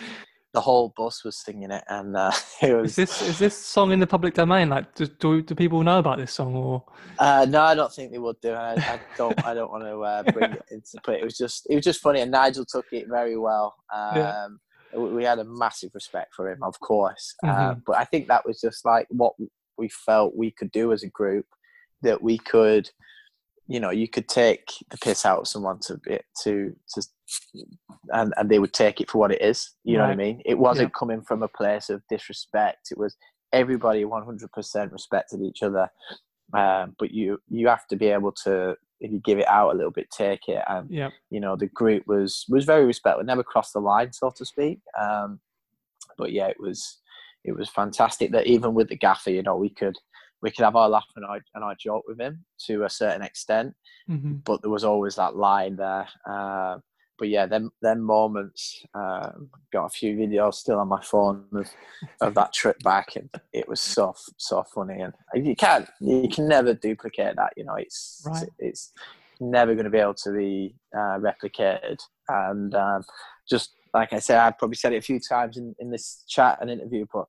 the whole bus was singing it, and uh, [LAUGHS] it Is was. this is this song in the public domain? Like, do do, do people know about this song or? Uh, no, I don't think they would do. I, I don't. I don't want to uh, bring it [LAUGHS] into play. It was just. It was just funny, and Nigel took it very well. Um, Yeah. We, had a massive respect for him, of course. Uh, Mhm. but I think that was just like what we felt we could do as a group. That we could, you know, you could take the piss out of someone to bit to to, and and they would take it for what it is. You know what I mean? It wasn't coming from a place of disrespect. It was everybody 100% respected each other um, but you you have to be able to if you give it out a little bit take it and Yeah. you know the group was was very respectful never crossed the line so to speak um, but yeah it was it was fantastic that even with the gaffer you know we could we could have our laugh and our, and our joke with him to a certain extent hmm but there was always that line there. Uh, but yeah, them them moments. Um, got a few videos still on my phone of, of that trip back, and it was so so funny. And you can't you can never duplicate that. You know, it's right. it's never going to be able to be uh, replicated. And um, just like I said, I've probably said it a few times in, in this chat and interview, but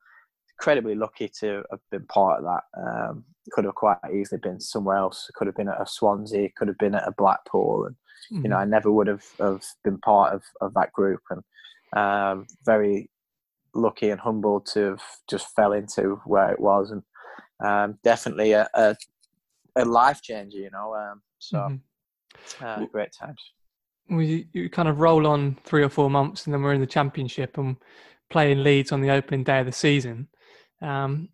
incredibly lucky to have been part of that. Um, could have quite easily been somewhere else. Could have been at a Swansea. Could have been at a Blackpool. And mm-hmm. you know, mm-hmm. I never would have, have been part of, of that group. And um, very lucky and humbled to have just fell into where it was. And um, definitely a, a, a, life changer. You know, um, so mm-hmm. uh, great times. We you kind of roll on three or four months, and then we're in the championship and playing Leeds on the opening day of the season. Um,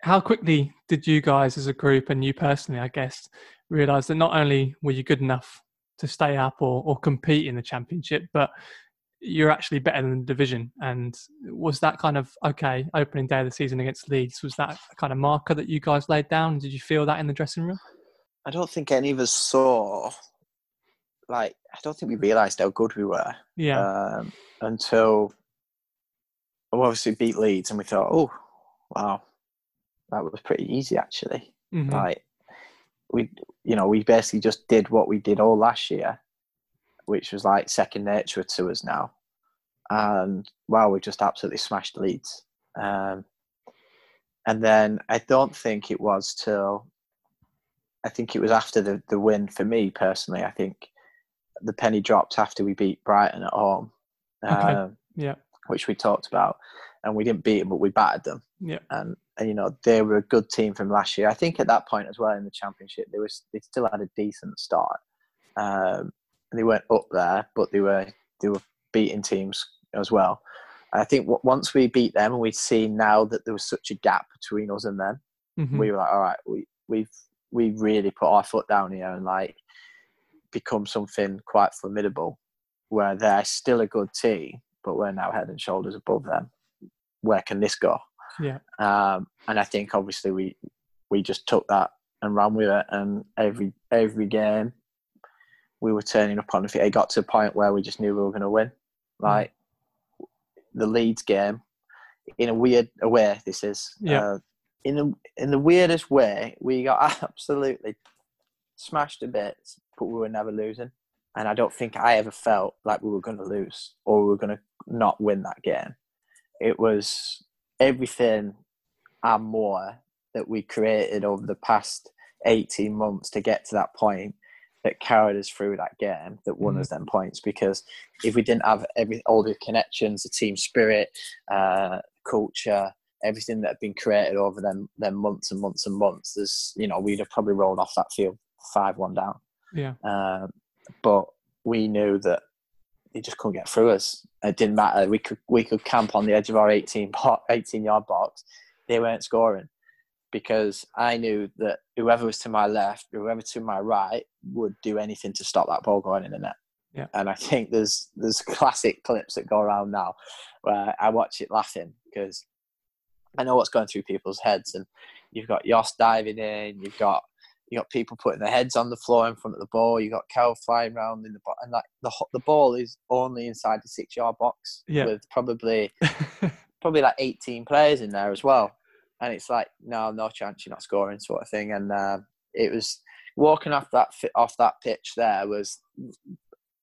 how quickly did you guys as a group and you personally, I guess, realize that not only were you good enough to stay up or, or compete in the championship, but you're actually better than the division. And was that kind of okay opening day of the season against Leeds? Was that a kind of marker that you guys laid down? Did you feel that in the dressing room? I don't think any of us saw, like, I don't think we realised how good we were. Yeah. Um, until we obviously beat Leeds, and we thought, oh, wow, that was pretty easy actually. Mm-hmm. Like we, you know, we basically just did what we did all last year, which was like second nature to us now. And wow, we just absolutely smashed Leeds. Um, and then I don't think it was till I think it was after the, the win for me personally. I think the penny dropped after we beat Brighton at home. Okay. Um, yeah. Which we talked about. And we didn't beat them, but we battered them. Yeah. And and you know they were a good team from last year. I think at that point as well in the championship, they was they still had a decent start. Um, they weren't up there, but they were they were beating teams as well. And I think once we beat them, and we'd seen now that there was such a gap between us and them, mm-hmm. we were like, all right, we we've we really put our foot down here and like become something quite formidable. Where they're still a good team, but we're now head and shoulders above them. Where can this go? Yeah. Um, and I think obviously we we just took that and ran with it, and every every game we were turning up on field. It got to a point where we just knew we were going to win. Mm. Like mm. the Leeds game, in a weird way, this is. Yeah. Uh, in the in the weirdest way, we got [LAUGHS] absolutely smashed to bits, but we were never losing. And I don't think I ever felt like we were going to lose or we were going to not win that game. It was everything and more that we created over the past 18 months to get to that point that carried us through that game that won mm-hmm. us them points. Because if we didn't have every all the connections the team spirit uh, culture everything that had been created over them them months and months and months there's you know we'd have probably rolled off that field five one down. Yeah. Um, but we knew that they just couldn't get through us. It didn't matter. We could we could camp on the edge of our 18 18 yard box. They weren't scoring because I knew that whoever was to my left, whoever to my right, would do anything to stop that ball going in the net. Yeah. And I think there's there's [LAUGHS] classic clips that go around now where I watch it laughing because I know what's going through people's heads. And you've got Jos diving in, you've got you got people putting their heads on the floor in front of the ball. You got Kel flying around in the ball, and like the the ball is only inside the six yard box yeah. with probably [LAUGHS] probably like eighteen players in there as well. And it's like no, no chance you're not scoring, sort of thing. And uh, it was walking off that off that pitch there was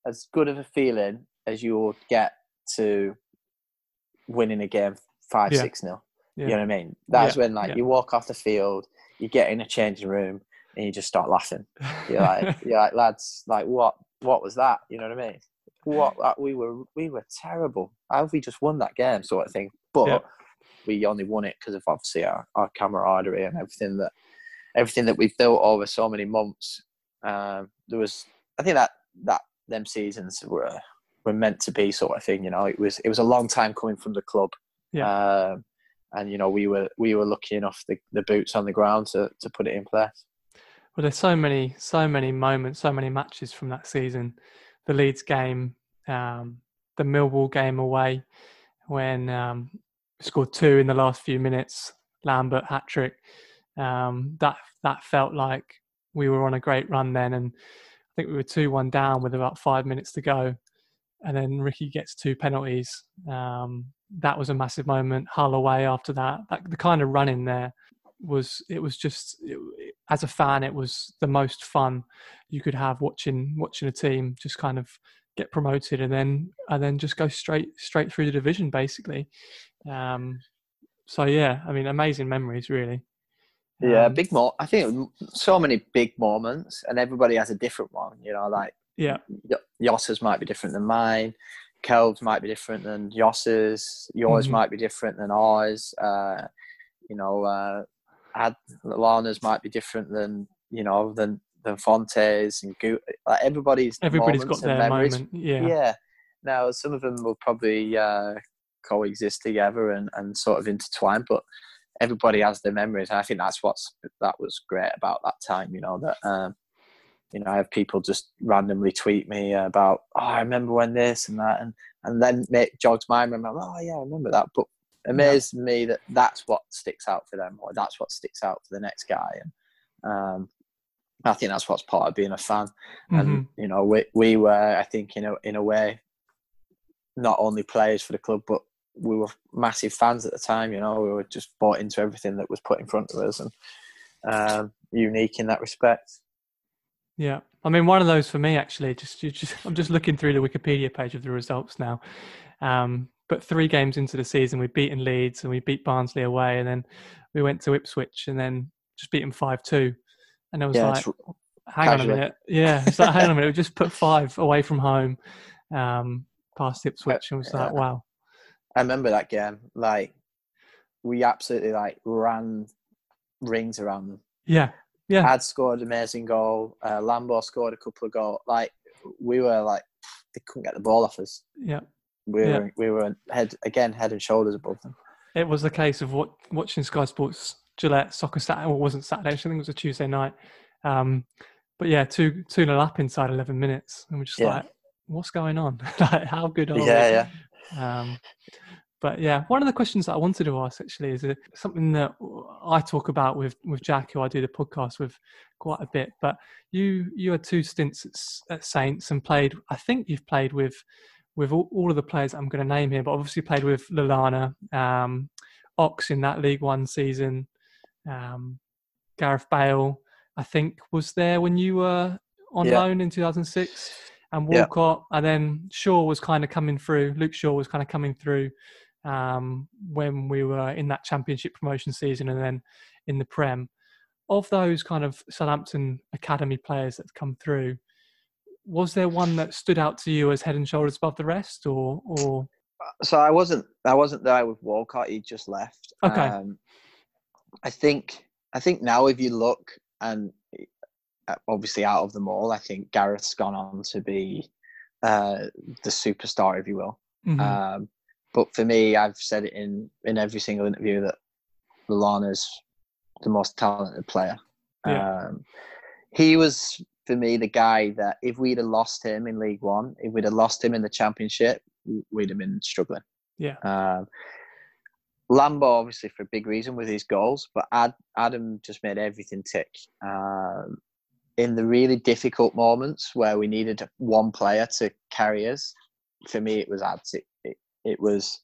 as good of a feeling as you'll get to winning a game five yeah. six nil. Yeah. You know what I mean? That's when like you walk off the field, you get in a changing room, and you just start laughing. You're like, [LAUGHS] you're like, lads, like what? What was that? You know what I mean? What we were, we were terrible. How have we just won that game, sort of thing? But yeah. we only won it because of obviously our, our camaraderie and everything that everything that we've built over so many months. Um, there was, I think that that them seasons were were meant to be sort of thing. You know, it was it was a long time coming from the club. Yeah. Um, and you know we were we were lucky enough the, the boots on the ground to, to put it in place. Well, there's so many, so many moments, so many matches from that season. The Leeds game, um, the Millwall game away, when um, scored two in the last few minutes, Lambert hat trick. Um, that that felt like we were on a great run then, and I think we were two one down with about five minutes to go. and then Ricky gets two penalties. Um, that was a massive moment. Hull away after that. that the kind of run in there was it was just it, as a fan it was the most fun you could have watching watching a team just kind of get promoted and then and then just go straight straight through the division basically um, so yeah i mean amazing memories really yeah um, big mo i think so many big moments and everybody has a different one you know like yeah Jos's might be different than mine Kelv's might be different than Jos's. Yours mm-hmm. might be different than ours. Uh, you know, uh, Ad, Lana's might be different than you know than than Fonte's and Go- like everybody's everybody's got their memories. moment. Yeah, yeah. Now some of them will probably uh, coexist together and, and sort of intertwine, but everybody has their memories. And I think that's what's that was great about that time. You know that um, you know I have people just randomly tweet me about oh I remember when this and that and and then it jogs my memory. oh yeah, I remember that. But amazed yeah. me that that's what sticks out for them, or that's what sticks out for the next guy. And um, I think that's what's part of being a fan. Mm-hmm. And you know, we we were, I think, in a in a way, not only players for the club, but we were massive fans at the time. You know, we were just bought into everything that was put in front of us, and um, unique in that respect. Yeah, I mean, one of those for me actually. Just, just I'm just looking through the Wikipedia page of the results now. Um, but three games into the season, we'd beaten Leeds and we beat Barnsley away, and then we went to Ipswich and then just beat them five two, and I was yeah, like, hang on a minute, yeah, it's like hang on a minute, we just put [LAUGHS] five away from home, um, past Ipswich, and was yeah. like, wow. I remember that game. Like we absolutely like ran rings around them. Yeah, yeah. Had scored an amazing goal. Uh, Lambo scored a couple of goals. Like we were like they couldn't get the ball off us. Yeah we were yeah. we were head again head and shoulders above them. It was the case of what watching Sky Sports Gillette soccer Saturday. Well, it wasn't Saturday. I think it was a Tuesday night. Um, but yeah, two two nil up inside eleven minutes, and we're just yeah. like, what's going on? [LAUGHS] like, how good are yeah, we? Yeah, um, but yeah, one of the questions that I wanted to ask actually is uh, something that I talk about with with Jack, who I do the podcast with quite a bit. But you you had two stints at, at Saints and played. I think you've played with with all, all of the players I'm going to name here, but obviously played with Lallana, um, Ox in that League One season, um, Gareth Bale, I think was there when you were on yeah. loan in 2006, and Walcott, yeah. and then Shaw was kind of coming through. Luke Shaw was kind of coming through um, when we were in that Championship promotion season, and then in the Prem. Of those kind of Southampton academy players that come through, was there one that stood out to you as head and shoulders above the rest, or or? So I wasn't I wasn't there with Walcott. He just left. Okay. Um, I think I think now if you look and uh, obviously out of them all, I think Gareth's gone on to be uh, the superstar, if you will. Mm-hmm. Um, but for me, I've said it in in every single interview that Lallana's the most talented player. Yeah. Um, he was for me the guy that if we'd have lost him in League One, if we'd have lost him in the Championship, we'd have been struggling. Yeah. Um, Lambo, obviously, for a big reason with his goals, but Ad, Adam just made everything tick. Um, in the really difficult moments where we needed one player to carry us, for me, it was Ads. It, it, it was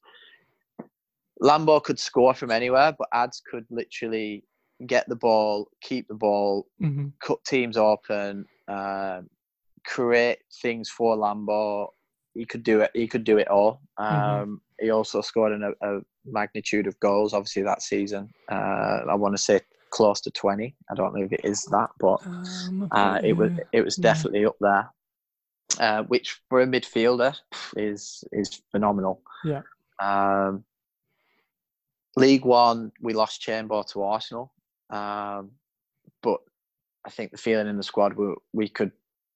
Lambo could score from anywhere, but Ads could literally get the ball, keep the ball, mm-hmm. cut teams open, um, create things for Lambo. He could do it. He could do it all. Mm-hmm. Um, mm-hmm. He also scored in a, a, magnitude of goals. Obviously, that season, uh, I want to say close to twenty. I don't know if it is that, but um, uh, it was it was definitely yeah. up there. Uh, which for a midfielder is is phenomenal. Yeah. Um, League One, we lost Chamber to Arsenal, um, but I think the feeling in the squad we, we could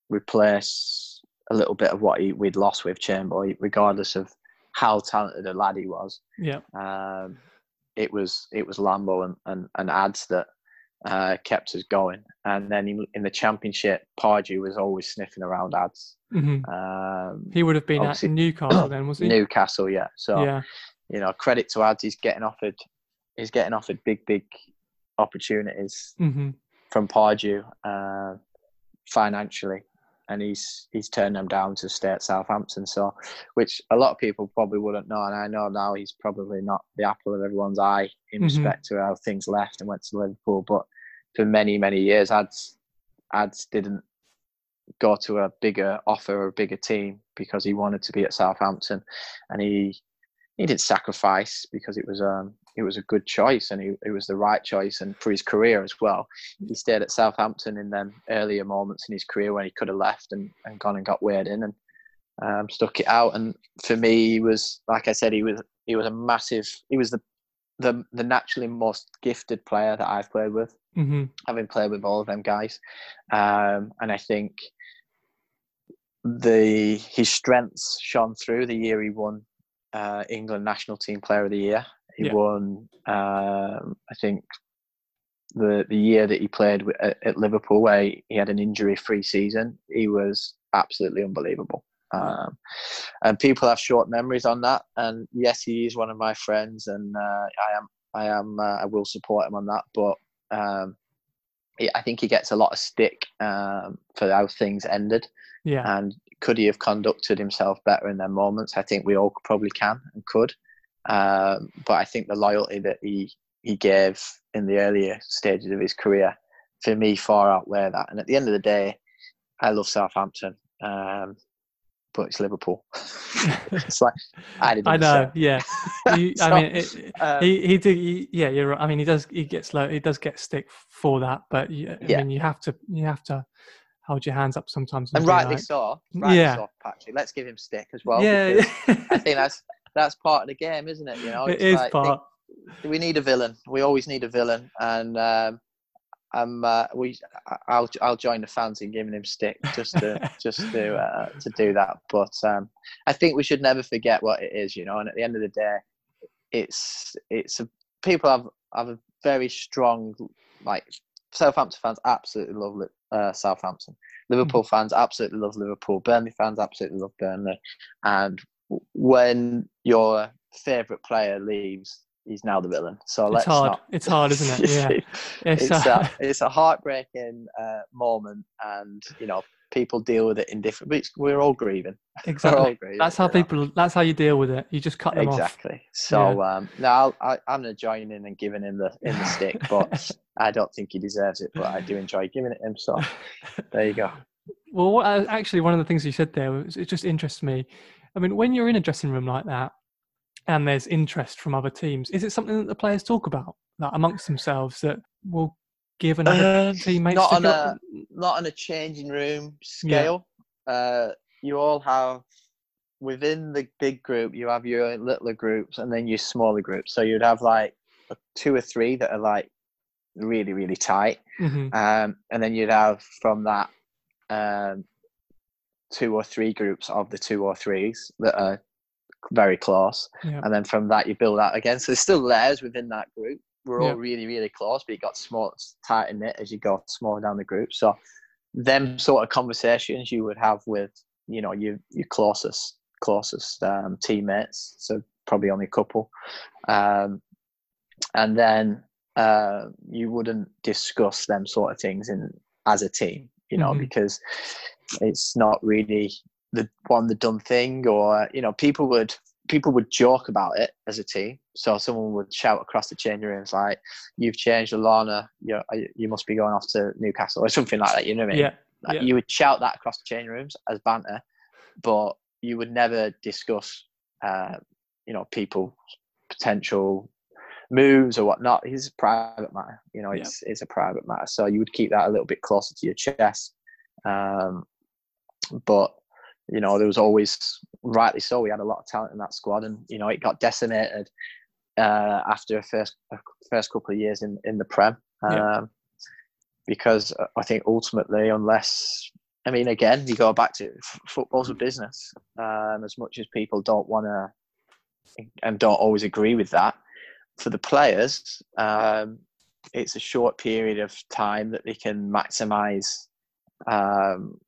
replace a little bit of what he, we'd lost with Chamber, regardless of how talented a lad he was. Yeah. Um, it was it was Lambo and, and, and ads that uh, kept us going. And then in, in the championship, Pardew was always sniffing around ads. Mm-hmm. Um, he would have been at Newcastle [COUGHS] then, was he? Newcastle, yeah. So yeah. you know, credit to ads. He's getting offered. He's getting offered big, big opportunities mm-hmm. from Pardew uh, financially. and he's he's turned them down to stay at Southampton. So, which a lot of people probably wouldn't know, and I know now he's probably not the apple of everyone's eye in mm-hmm. respect to how things left and went to Liverpool. But for many many years, ads ads didn't go to a bigger offer or a bigger team because he wanted to be at Southampton, and he he did sacrifice because it was um it was a good choice and it was the right choice and for his career as well. He stayed at Southampton in them earlier moments in his career when he could have left and, and gone and got weighed in and um, stuck it out. And for me, he was like I said, he was he was a massive. He was the the the naturally most gifted player that I've played with, mm-hmm. having played with all of them guys. Um, and I think the his strengths shone through the year he won uh, England national team player of the year. He yeah. won, um, I think, the the year that he played at, at Liverpool, where he had an injury-free season. He was absolutely unbelievable. Um, and people have short memories on that. And yes, he is one of my friends, and uh, I am, I am, uh, I will support him on that. But um, I think he gets a lot of stick um, for how things ended. Yeah. And could he have conducted himself better in their moments? I think we all probably can and could. Um, but I think the loyalty that he he gave in the earlier stages of his career, for me, far outweigh that. And at the end of the day, I love Southampton, um, but it's Liverpool. [LAUGHS] it's like I didn't. I know. Yeah. [LAUGHS] You, so, I mean, it, um, he he did. He, yeah, you're right. I mean, he does. He gets low. He does get stick for that, but you, I yeah. mean, you have to. You have to hold your hands up sometimes. And, and rightly like, so. Rightly yeah. so, Patrick. Let's give him stick as well. Yeah. [LAUGHS] I think that's that's part of the game, isn't it? You know, it's it is like, part. we need a villain. We always need a villain, and um, I'm uh, we I'll I'll join the fans in giving him stick just to [LAUGHS] just to uh, to do that. But um, I think we should never forget what it is, you know. And at the end of the day, it's it's a, people have have a very strong like Southampton fans absolutely love uh, Southampton. Liverpool mm-hmm. fans absolutely love Liverpool. Burnley fans absolutely love Burnley. And when your favourite player leaves, he's now the villain. So it's let's hard. Not... It's hard, isn't it? Yeah, [LAUGHS] it's, it's a, a, it's a heartbreaking uh, moment, and you know people deal with it in different. But We're all grieving. [LAUGHS] Exactly. All grieving, that's how people. That's how you deal with it. You just cut them exactly. off. So yeah. um, now I, am gonna join in and giving him the in the stick, [LAUGHS] but I don't think he deserves it. But I do enjoy giving it him. So there you go. Well, what, uh, actually, one of the things you said there, it just interests me. I mean, when you're in a dressing room like that, and there's interest from other teams, is it something that the players talk about like, amongst themselves that will give another um, teammate not on a not on a changing room scale? Yeah. Uh, you all have within the big group, you have your littler groups and then your smaller groups. So you'd have like two or three that are like really really tight, mm-hmm. um, and then you'd have from that um, two or three groups of the two or threes that are very close. Yeah. And then from that, you build out again. So there's still layers within that group. We're all yeah. really, really close, but you got small, tight knit as you go smaller down the group. So them sort of conversations you would have with, you know, your your closest closest um, teammates. So probably only a couple. Um, and then uh, you wouldn't discuss them sort of things in as a team you know, mm-hmm. because it's not really the one the done thing, or you know, people would people would joke about it as a team. So someone would shout across the changing rooms like, "You've changed Lallana. You you must be going off to Newcastle or something like that." You know what I mean? Yeah. Like, yeah. You would shout that across the changing rooms as banter, but you would never discuss, uh, you know, people potential moves or whatnot is a private matter. You know, it's yeah. it's a private matter. So you would keep that a little bit closer to your chest. Um, but you know, there was always rightly so. We had a lot of talent in that squad, and you know, it got decimated uh, after a first a first couple of years in in the Prem. Um, yeah. Because I think ultimately, unless I mean, again, you go back to football's a business. Um, as much as people don't want to and don't always agree with that, for the players, um, it's a short period of time that they can maximise um,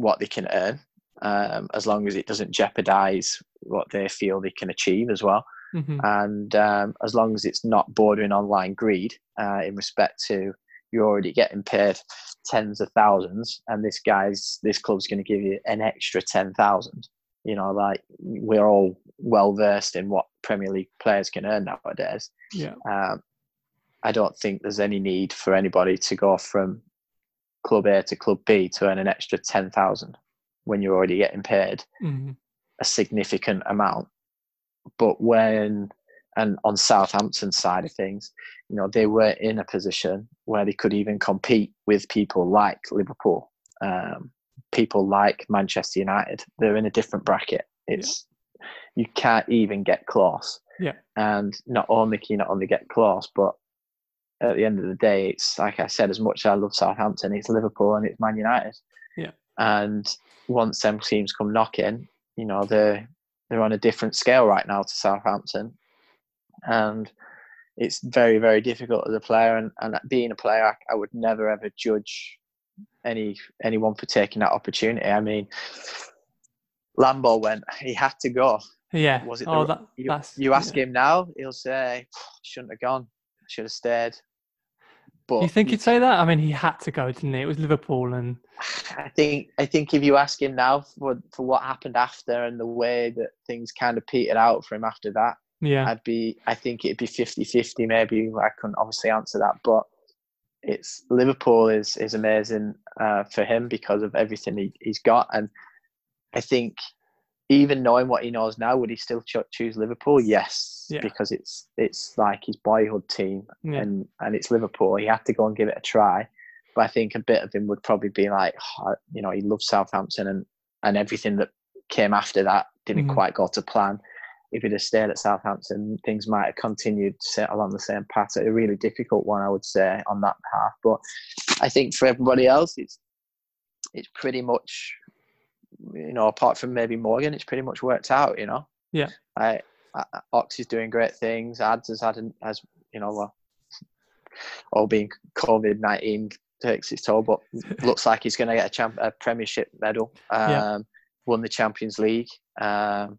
what they can earn, um, as long as it doesn't jeopardise what they feel they can achieve as well. Mm-hmm. And um, as long as it's not bordering on line greed uh, in respect to you're already getting paid tens of thousands, and this guy's this club's going to give you an extra ten thousand. You know, like we're all well versed in what Premier League players can earn nowadays. Yeah. Um, I don't think there's any need for anybody to go from club A to club B to earn an extra ten thousand when you're already getting paid Mhm. a significant amount. But when and on Southampton's side of things, you know, they were in a position where they could even compete with people like Liverpool, um, people like Manchester United. They're in a different bracket. It's you can't even get close. Yeah. And not only can you not only get close, but at the end of the day, it's like I said, as much as I love Southampton, it's Liverpool and it's Man United. Yeah. And once them teams come knocking, you know, they're they're on a different scale right now to Southampton. And it's very, very difficult as a player and, and being a player I, I would never ever judge any anyone for taking that opportunity. I mean Lambo went, he had to go. Yeah. Was it oh, that, You, you ask yeah. him now, he'll say, shouldn't have gone, should have stayed. But You think he'd say that? I mean, he had to go, didn't he? It was Liverpool, and I think I think if you ask him now for for what happened after and the way that things kind of petered out for him after that, yeah, I'd be I think it'd be 50-50 maybe. I couldn't obviously answer that, but it's Liverpool is is amazing uh, for him because of everything he, he's got, and I think even knowing what he knows now, would he still cho- choose Liverpool? Yes, Yeah. because it's it's like his boyhood team, yeah, and and it's Liverpool. He had to go and give it a try. But I think a bit of him would probably be like, "Oh, you know, he loves Southampton and and everything that came after that didn't Mhm. quite go to plan. If he'd have stayed at Southampton, things might have continued along the same path. So a really difficult one, I would say, on that behalf. But I think for everybody else, it's it's pretty much, you know, apart from maybe Morgan, it's pretty much worked out. You know. Yeah. I, I Ox is doing great things. Ads has had an, has you know well, all being COVID nineteen takes its toll, but [LAUGHS] looks like he's going to get a, champ, a Premiership medal. Um, Yeah. Won the Champions League. Um,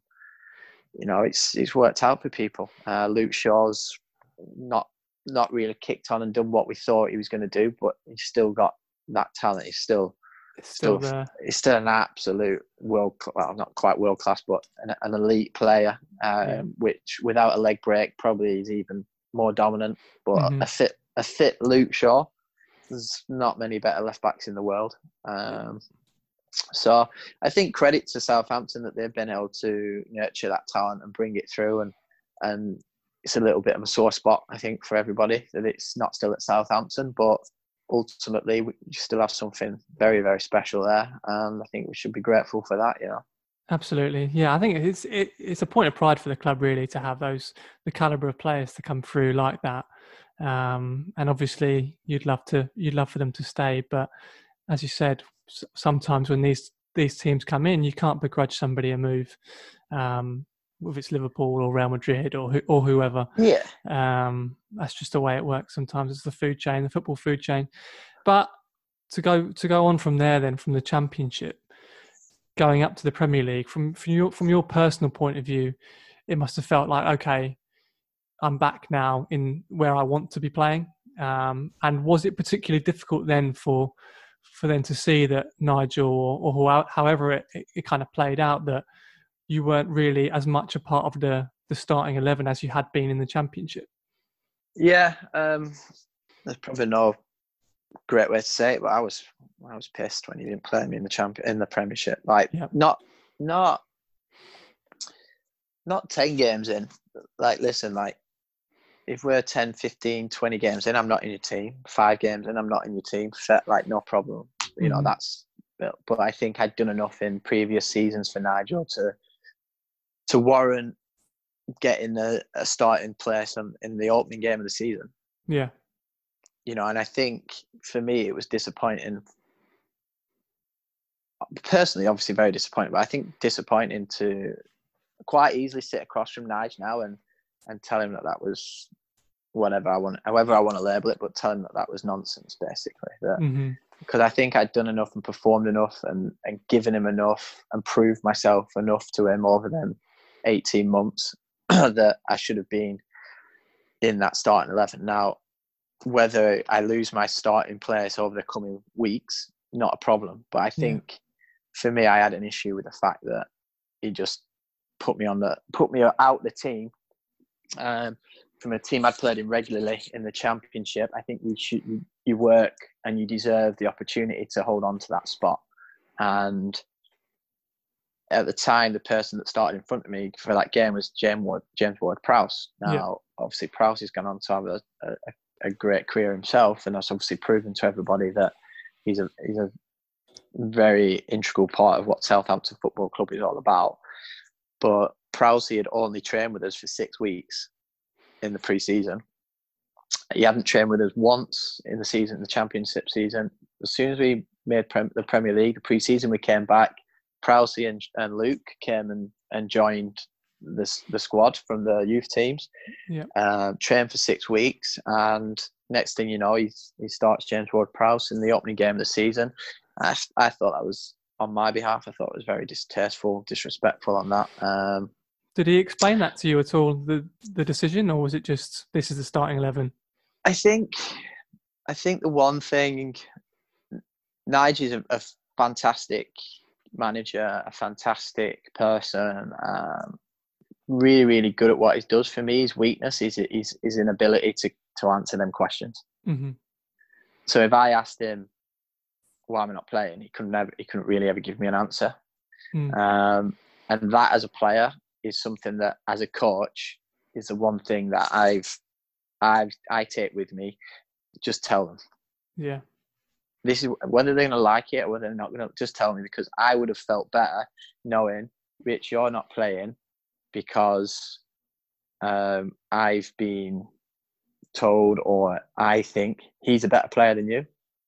you know, it's it's worked out for people. Uh, Luke Shaw's not not really kicked on and done what we thought he was going to do, but he's still got that talent. He's still it's still there. he's still an absolute world, well, not quite world class, but an, an elite player. Um, Yeah. Which without a leg break probably is even more dominant. But Mhm. a fit a fit Luke Shaw, there's not many better left backs in the world. Um, so I think credit to Southampton that they've been able to nurture that talent and bring it through, and and it's a little bit of a sore spot I think for everybody that it's not still at Southampton, but ultimately we still have something very very special there, and I think we should be grateful for that. You know. Absolutely, yeah. I think it's it, it's a point of pride for the club really to have those the caliber of players to come through like that. Um, and obviously, you'd love to you'd love for them to stay, but as you said, sometimes when these these teams come in, you can't begrudge somebody a move, um, if it's Liverpool or Real Madrid or who, or whoever. Yeah. Um, that's just the way it works. Sometimes it's the food chain, the football food chain. But to go to go on from there, then from the Championship, going up to the Premier League, from from your from your personal point of view, it must have felt like okay, I'm back now in where I want to be playing. Um, and was it particularly difficult then for for them to see that Nigel or, or however it, it, it kind of played out that you weren't really as much a part of the the starting eleven as you had been in the Championship? Yeah, um, there's probably no great way to say it, but I was I was pissed when he didn't play me in the champion in the Premiership. Like Yeah. not not not 10 games in. Like listen, like if we're 10, 15, 20 games in, I'm not in your team. 5 games in, I'm not in your team. Set like no problem. You know, Mhm. that's but I think I'd done enough in previous seasons for Nigel to to warrant getting a, a starting place on, in the opening game of the season Yeah, you know, and I think for me it was disappointing. Personally, obviously very disappointing, but I think disappointing to quite easily sit across from Nige now and and tell him that that was whatever I want, however I want to label it, but tell him that that was nonsense, basically. That hmm because I think I'd done enough and performed enough and, and given him enough and proved myself enough to him over them 18 months [CLEARS THROAT] that I should have been in that starting 11. Now, whether I lose my starting place over the coming weeks, not a problem. But I think yeah. for me, I had an issue with the fact that he just put me on the put me out the team um, from a team I'd played in regularly in the championship. I think you should you work and you deserve the opportunity to hold on to that spot. And at the time, the person that started in front of me for that game was James Ward, James Ward Prowse. Now, yeah. obviously, Prowse has gone on to have a, a, a, great career himself, and that's obviously proven to everybody that he's a he's a very integral part of what Southampton Football Club is all about. But Prowse had only trained with us for six weeks in the pre-season. He hadn't trained with us once in the season, the championship season. As soon as we made the Premier League, the pre-season, we came back Prowse and, and Luke came and, and joined the, the squad from the youth teams. Yeah. Uh, trained for six weeks, and next thing you know, he he starts James Ward Prowse in the opening game of the season. I, I thought that was on my behalf. I thought it was very distasteful, disrespectful on that. Um, Did he explain that to you at all, the the decision, or was it just this is the starting eleven? I think, I think the one thing, Nige is a, a fantastic manager, a fantastic person, um, really, really good at what he does. For me, his weakness is his, his inability to, to answer them questions. Mm-hmm. So if I asked him why am I not playing, he couldn't never, he couldn't really ever give me an answer. Mm. Um, and that as a player is something that as a coach is the one thing that I've I've I take with me. Just tell them. Yeah this is whether they're going to like it or whether they're not going to just tell me because I would have felt better knowing, Rich, you're not playing because um, I've been told or I think he's a better player than you.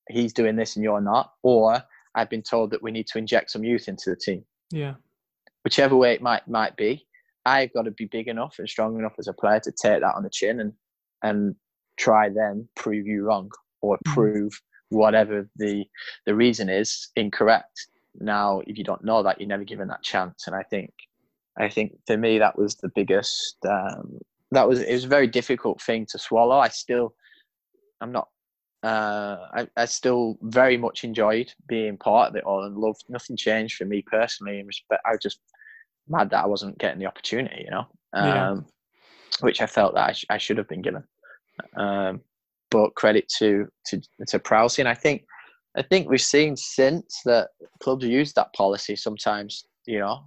He's doing this and you're not. Or I've been told that we need to inject some youth into the team. Yeah. Whichever way it might might be, I've got to be big enough and strong enough as a player to take that on the chin and and try then prove you wrong or mm-hmm. prove mm whatever the the reason is incorrect. Now if you don't know that you're never given that chance. And i think i think for me that was the biggest um, that was it was a very difficult thing to swallow. I still i'm not uh, I, I still very much enjoyed being part of it all and loved nothing changed for me personally. In respect i was just mad that i wasn't getting the opportunity you know um, yeah. which i felt that I, sh- I should have been given. Um, but credit to to to Prowse. And I think I think we've seen since that clubs use that policy sometimes. You know,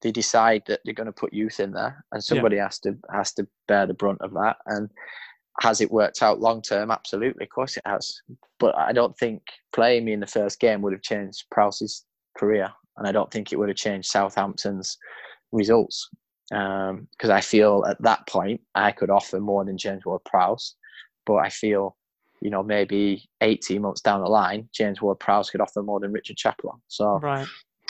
they decide that they're going to put youth in there, and somebody yeah. has to has to bear the brunt of that. And has it worked out long term? Absolutely, of course it has. But I don't think playing me in the first game would have changed Prowse's career, and I don't think it would have changed Southampton's results. Because um, I feel at that point I could offer more than James Ward Prowse. But I feel, you know, maybe 18 months down the line, James Ward Prowse could offer more than Richard Chaplow. So, right.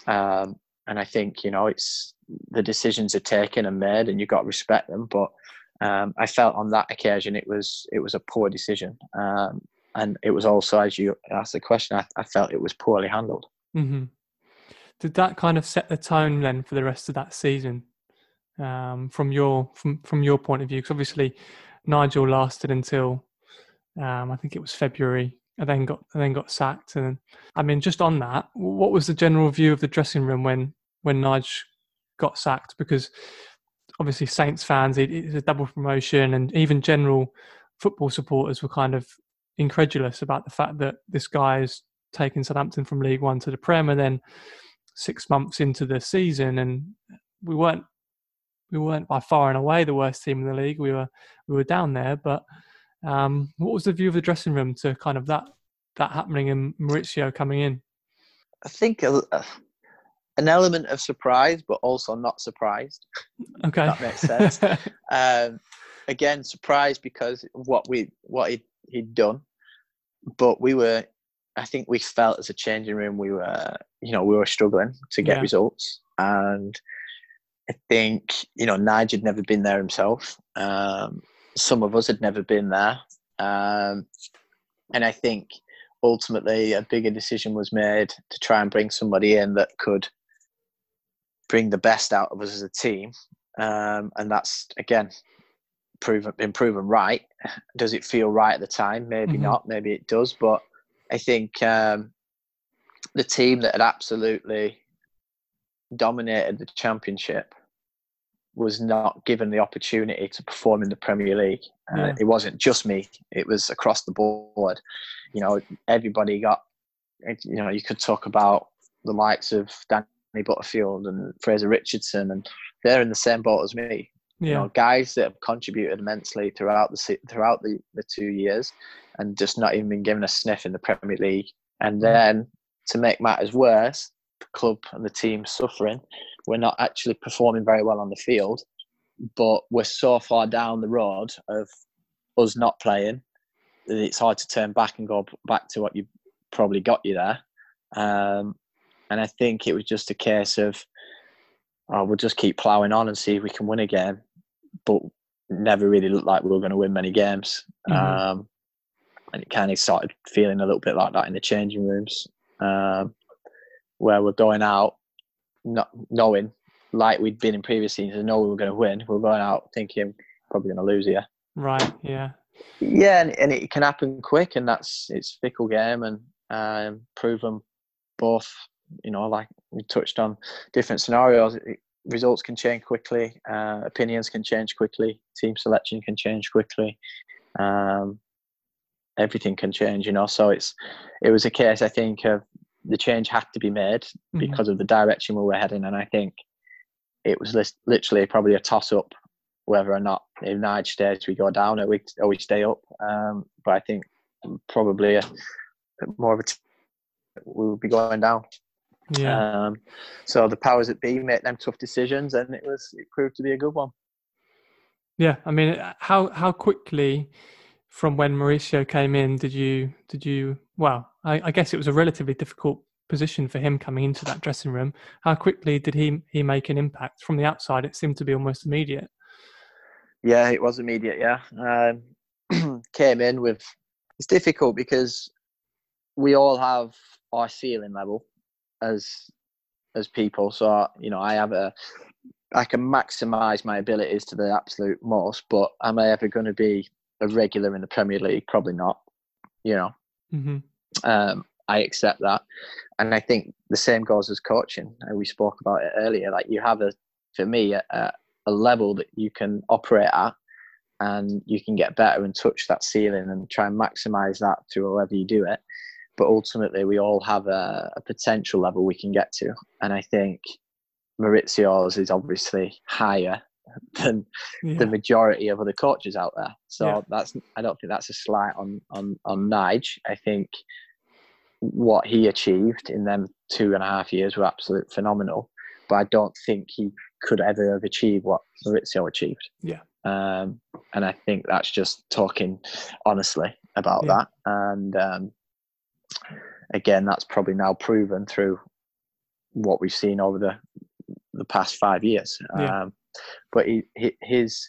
Um, and I think, you know, it's the decisions are taken and made and you've got to respect them. But um, I felt on that occasion it was it was a poor decision. Um, and it was also, as you asked the question, I, I felt it was poorly handled. Mm-hmm. Did that kind of set the tone then for the rest of that season, um, from your from from your point of view? Because obviously, Nigel lasted until um, I think it was February, and then got and then got sacked. And I mean, just on that, what was the general view of the dressing room when when Nigel got sacked? Because obviously Saints fans, it, it's a double promotion, and even general football supporters were kind of incredulous about the fact that this guy is taking Southampton from League One to the Prem, and then six months into the season, and we weren't we weren't by far and away the worst team in the league. We were we were down there, but um, what was the view of the dressing room to kind of that that happening and Mauricio coming in? I think a, a, an element of surprise, but also not surprised. Okay, that makes sense. [LAUGHS] um, again, surprised because what we what he he'd done, but we were. I think we felt as a changing room we were, you know, we were struggling to get yeah. results, and I think you know Nigel had never been there himself. Um, some of us had never been there, um, and I think ultimately a bigger decision was made to try and bring somebody in that could bring the best out of us as a team. Um, and that's again proven been proven right. Does it feel right at the time? Maybe Mhm. not. Maybe it does. But I think um, the team that had absolutely dominated the championship was not given the opportunity to perform in the Premier League. Uh, It wasn't just me; it was across the board. You know, everybody got. You know, you could talk about the likes of Danny Butterfield and Fraser Richardson, and they're in the same boat as me you know, guys that have contributed immensely throughout the throughout the, the two years, and just not even been given a sniff in the Premier League. And Mm. then to make matters worse, club and the team suffering. We're not actually performing very well on the field, but we're so far down the road of us not playing that it's hard to turn back and go back to what you probably got you there. Um, and I think it was just a case of, oh, we'll just keep ploughing on and see if we can win a game. But never really looked like we were going to win many games. Mhm. Um, and it kind of started feeling a little bit like that in the changing rooms, um, where we're going out not knowing, like we'd been in previous seasons, and know we were going to win. We're going out thinking probably going to lose here. Right. Yeah. Yeah, and, and it can happen quick, and that's it's fickle game, and um, proven both. You know, like we touched on different scenarios. It, results can change quickly, uh, opinions can change quickly, team selection can change quickly. Um, everything can change, you know. So it's it was a case, I think, of the change had to be made Mhm. because of the direction we were heading, and I think it was literally probably a toss up whether or not if Nige stays we go down or we or we stay up. Um, but I think probably a, more of a t- we will be going down. Yeah. Um, so the powers that be make them tough decisions, and it was it proved to be a good one. Yeah, I mean, how how quickly from when Mauricio came in did you did you? Well, I, I guess it was a relatively difficult position for him coming into that dressing room. How quickly did he he make an impact from the outside? It seemed to be almost immediate. Yeah, it was immediate. Yeah, um, [CLEARS THROAT] came in with. It's difficult because we all have our ceiling level as as people. So you know, I have a. I can maximise my abilities to the absolute most, but am I ever going to be a regular in the Premier League? Probably not. You know, hmm um, I accept that, and I think the same goes as coaching. And we spoke about it earlier. Like you have a, for me, a, a level that you can operate at, and you can get better and touch that ceiling and try and maximize that through however you do it. But ultimately, we all have a, a potential level we can get to, and I think Mauricio's is obviously higher than Yeah. the majority of other coaches out there. So Yeah. that's I don't think that's a slight on on on Nige. I think what he achieved in them two and a half years were absolute phenomenal. But I don't think he could ever have achieved what Mauricio achieved. Yeah. Um, and I think that's just talking honestly about Yeah. that. And um, again, that's probably now proven through what we've seen over the the past five years. Yeah. Um, but he, he, his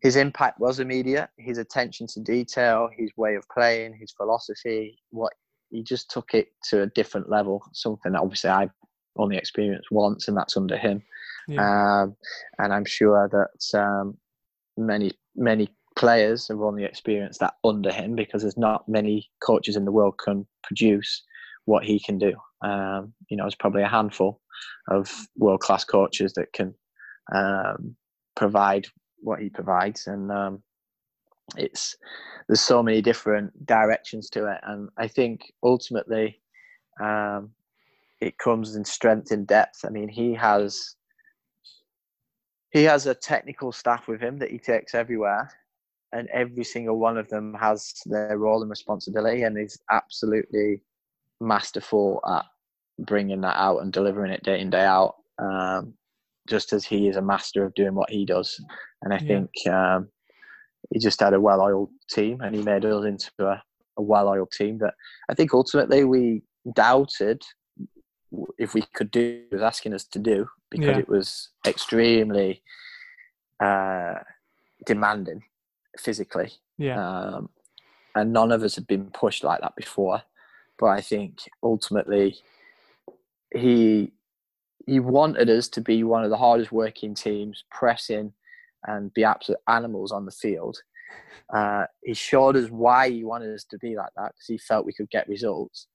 his impact was immediate. His attention to detail, his way of playing, his philosophy, what he just took it to a different level. Something that obviously I've only experienced once, and that's under him. yeah. Um, and I'm sure that um, many many players have only experienced that under him because there's not many coaches in the world can produce what he can do. Um, you know, there's probably a handful of world class coaches that can um, provide what he provides, and um, it's there's so many different directions to it, and I think ultimately um, it comes in strength and depth. I mean, he has he has a technical staff with him that he takes everywhere, and every single one of them has their role and responsibility, and is absolutely masterful at bringing that out and delivering it day in day out. Um, just as he is a master of doing what he does, and I Yeah. think um, he just had a well-oiled team, and he made us into a, a well-oiled team that I think ultimately we doubted if we could do what he was asking us to do because Yeah. it was extremely uh, demanding physically, yeah. um, and none of us had been pushed like that before. But I think ultimately he he wanted us to be one of the hardest working teams, pressing and be absolute animals on the field. Uh, he showed us why he wanted us to be like that because he felt we could get results,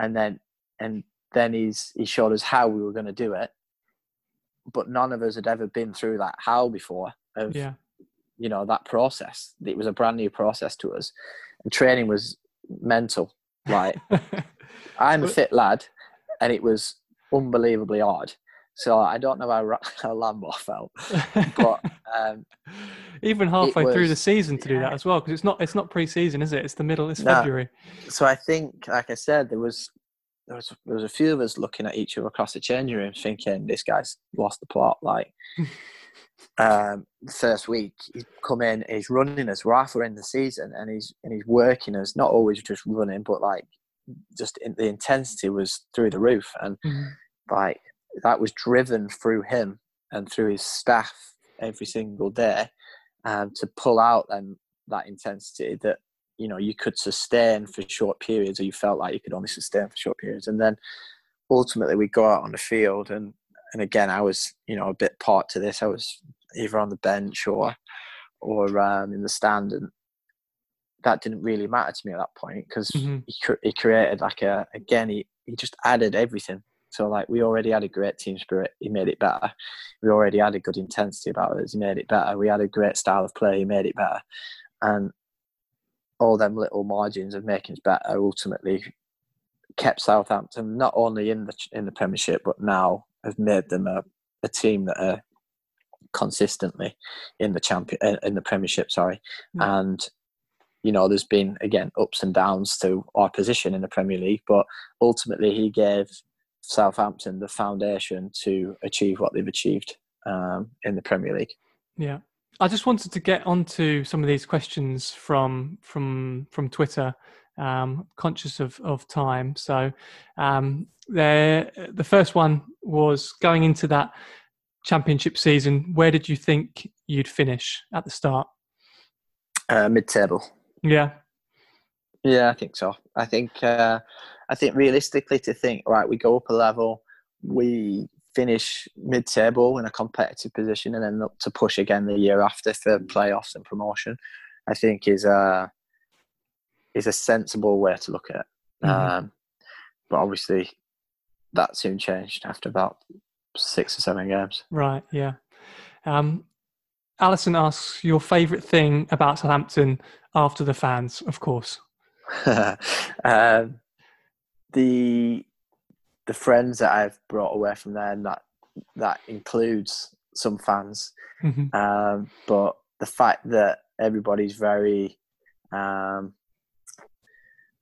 and then and then he's he showed us how we were going to do it. But none of us had ever been through that how before of Yeah. you know that process. It was a brand new process to us, and training was mental. Like [LAUGHS] I'm a fit lad, and it was unbelievably hard. So I don't know how, [LAUGHS] how Lambo felt, but um, [LAUGHS] even halfway through the season to do that as well because it's not it's not pre-season is it it's the middle it's No. february so I think, like I said, there was there was there was a few of us looking at each other across the changing room, thinking this guy's lost the plot. Like [LAUGHS] um, the first week, he's come in, he's running us. We're halfway in the season, and he's and he's working us. Not always just running, but like just in, the intensity was through the roof, and Mhm. like that was driven through him and through his staff every single day um, to pull out then that intensity that you know you could sustain for short periods or you felt like you could only sustain for short periods and then ultimately we go out on the field and and again i was you know a bit part to this i was either on the bench or or um, in the stand and that didn't really matter to me at that point because Mhm. he, cr- he created like a again he, he just added everything so like we already had a great team spirit he made it better we already had a good intensity about us he made it better we had a great style of play he made it better and all them little margins of making us better ultimately kept Southampton not only in the in the Premiership but now have made them a, a team that are consistently in the champion uh, in the Premiership. Sorry, Yeah. and you know there's been again ups and downs to our position in the Premier League, but ultimately he gave Southampton the foundation to achieve what they've achieved um, in the Premier League. Yeah. I just wanted to get onto some of these questions from from from Twitter. Um, conscious of, of time, so um, there. The first one was going into that championship season. Where did you think you'd finish at the start? Uh, mid-table. Yeah, Yeah, I think so. I think uh, I think realistically to think right, we go up a level, we finish mid-table in a competitive position, and then look to push again the year after for playoffs and promotion. I think is a is a sensible way to look at it. Mhm. Um, but obviously, that soon changed after about six or seven games. right. Yeah. Um, Alison asks your favourite thing about Southampton after the fans, of course. [LAUGHS] um, the the friends that I've brought away from there, and that that includes some fans, Mhm. um, but the fact that everybody's very um,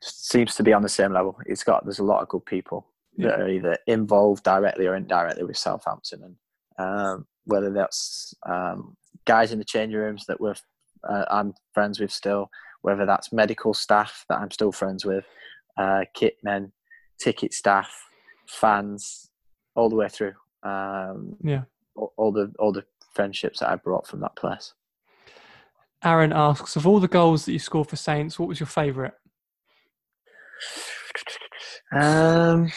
seems to be on the same level. It's got there's a lot of good people that are either involved directly or indirectly with Southampton, and um, whether that's um, guys in the changing rooms that we're uh, I'm friends with still, whether that's medical staff that I'm still friends with, uh, kit men, ticket staff, fans, all the way through. Um, Yeah. all, all the all the friendships that I brought from that place. Aaron asks, of all the goals that you scored for Saints, what was your favourite? Um,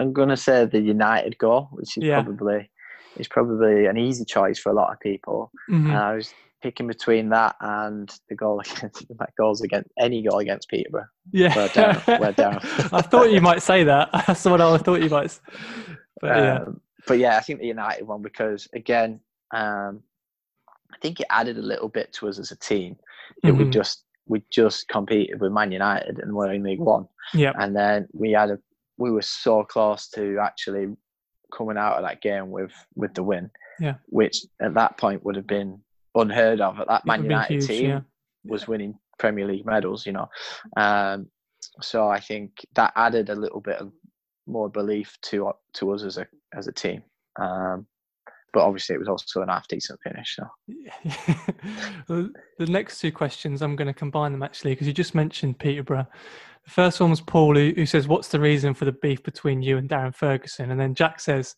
I'm gonna say the United goal, which is Yeah. probably is probably an easy choice for a lot of people. Mhm. And I was picking between that and the goal [LAUGHS] against that goals against any goal against Peterborough. Yeah, We're down, we're down. [LAUGHS] I thought you might say that. [LAUGHS] That's what I thought you might. But yeah, Um, but yeah, I think the United one because again, um, I think it added a little bit to us as a team. That we Mhm. just we just competed with Man United and we're in League One, yeah, and then we had a we were so close to actually coming out of that game with with the win. Yeah. which at that point would have been unheard of. At that It Man United huge, team yeah. was winning Premier League medals, you know. Um, so I think that added a little bit of more belief to to us as a as a team. Um, but obviously, it was also an half decent finish. So [LAUGHS] the next two questions, I'm going to combine them actually because you just mentioned Peterborough. The first one was Paul, who, who says, "What's the reason for the beef between you and Darren Ferguson?" And then Jack says,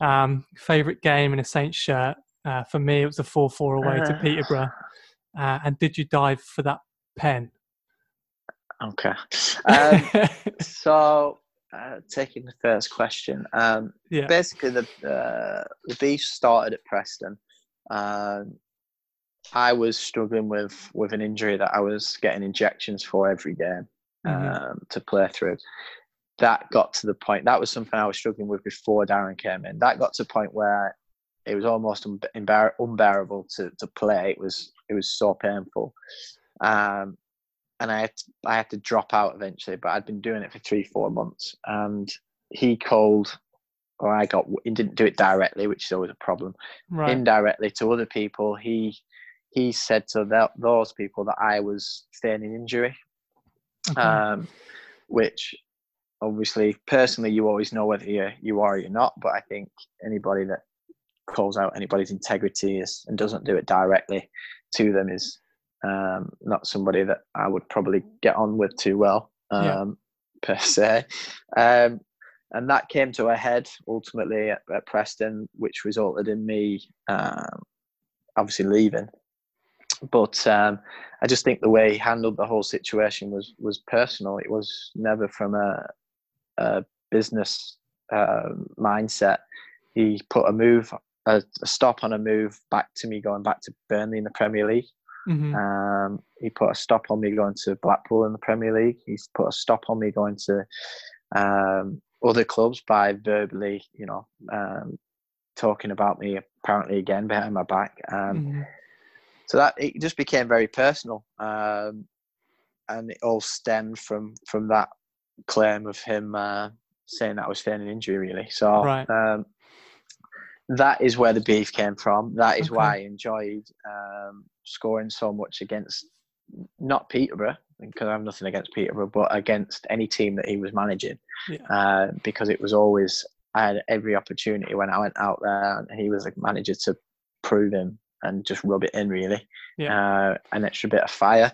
um, "Favorite game in a Saints shirt uh, for me, it was a four-four away to Uh. [SIGHS] Peterborough." Uh, and did you dive for that pen? okay. Um, [LAUGHS] so uh, taking the first question. Um, Yeah. basically the uh, the beef started at Preston. Um, I was struggling with with an injury that I was getting injections for every game Mhm. um, to play through. That got to the point. That was something I was struggling with before Darren came in. That got to the point where it was almost unbe- embar- unbearable to to play. It was it was so painful, um, and I had to, I had to drop out eventually. But I'd been doing it for three four months, and he called, or I got. He didn't do it directly, which is always a problem Right. indirectly to other people. He he said to tho- those people that I was feigning injury, Okay. um, which obviously personally you always know whether you you are or you're not. But I think anybody that calls out anybody's integrity is, and doesn't do it directly to them is um, not somebody that I would probably get on with too well um, Yeah. per se. Um, and that came to a head ultimately at, at Preston, which resulted in me um, obviously leaving. But um, I just think the way he handled the whole situation was was personal. It was never from a, a business um mindset. He put a move, a, a stop on a move back to me going back to Burnley in the Premier League. Mhm. Um, he put a stop on me going to Blackpool in the Premier League. He's put a stop on me going to um, other clubs by verbally, you know, um, talking about me apparently again behind my back. Um, Mhm. so that it just became very personal, um, and it all stemmed from from that claim of him uh, saying that I was feigning injury. Really, so Right. um, that is where the beef came from. That is Okay. why I enjoyed um, scoring so much against not Peterborough because I have nothing against Peterborough, but against any team that he was managing, Yeah. uh, because it was always I had every opportunity when I went out there, and he was a manager to prove him and just rub it in really, uh, an extra bit of fire.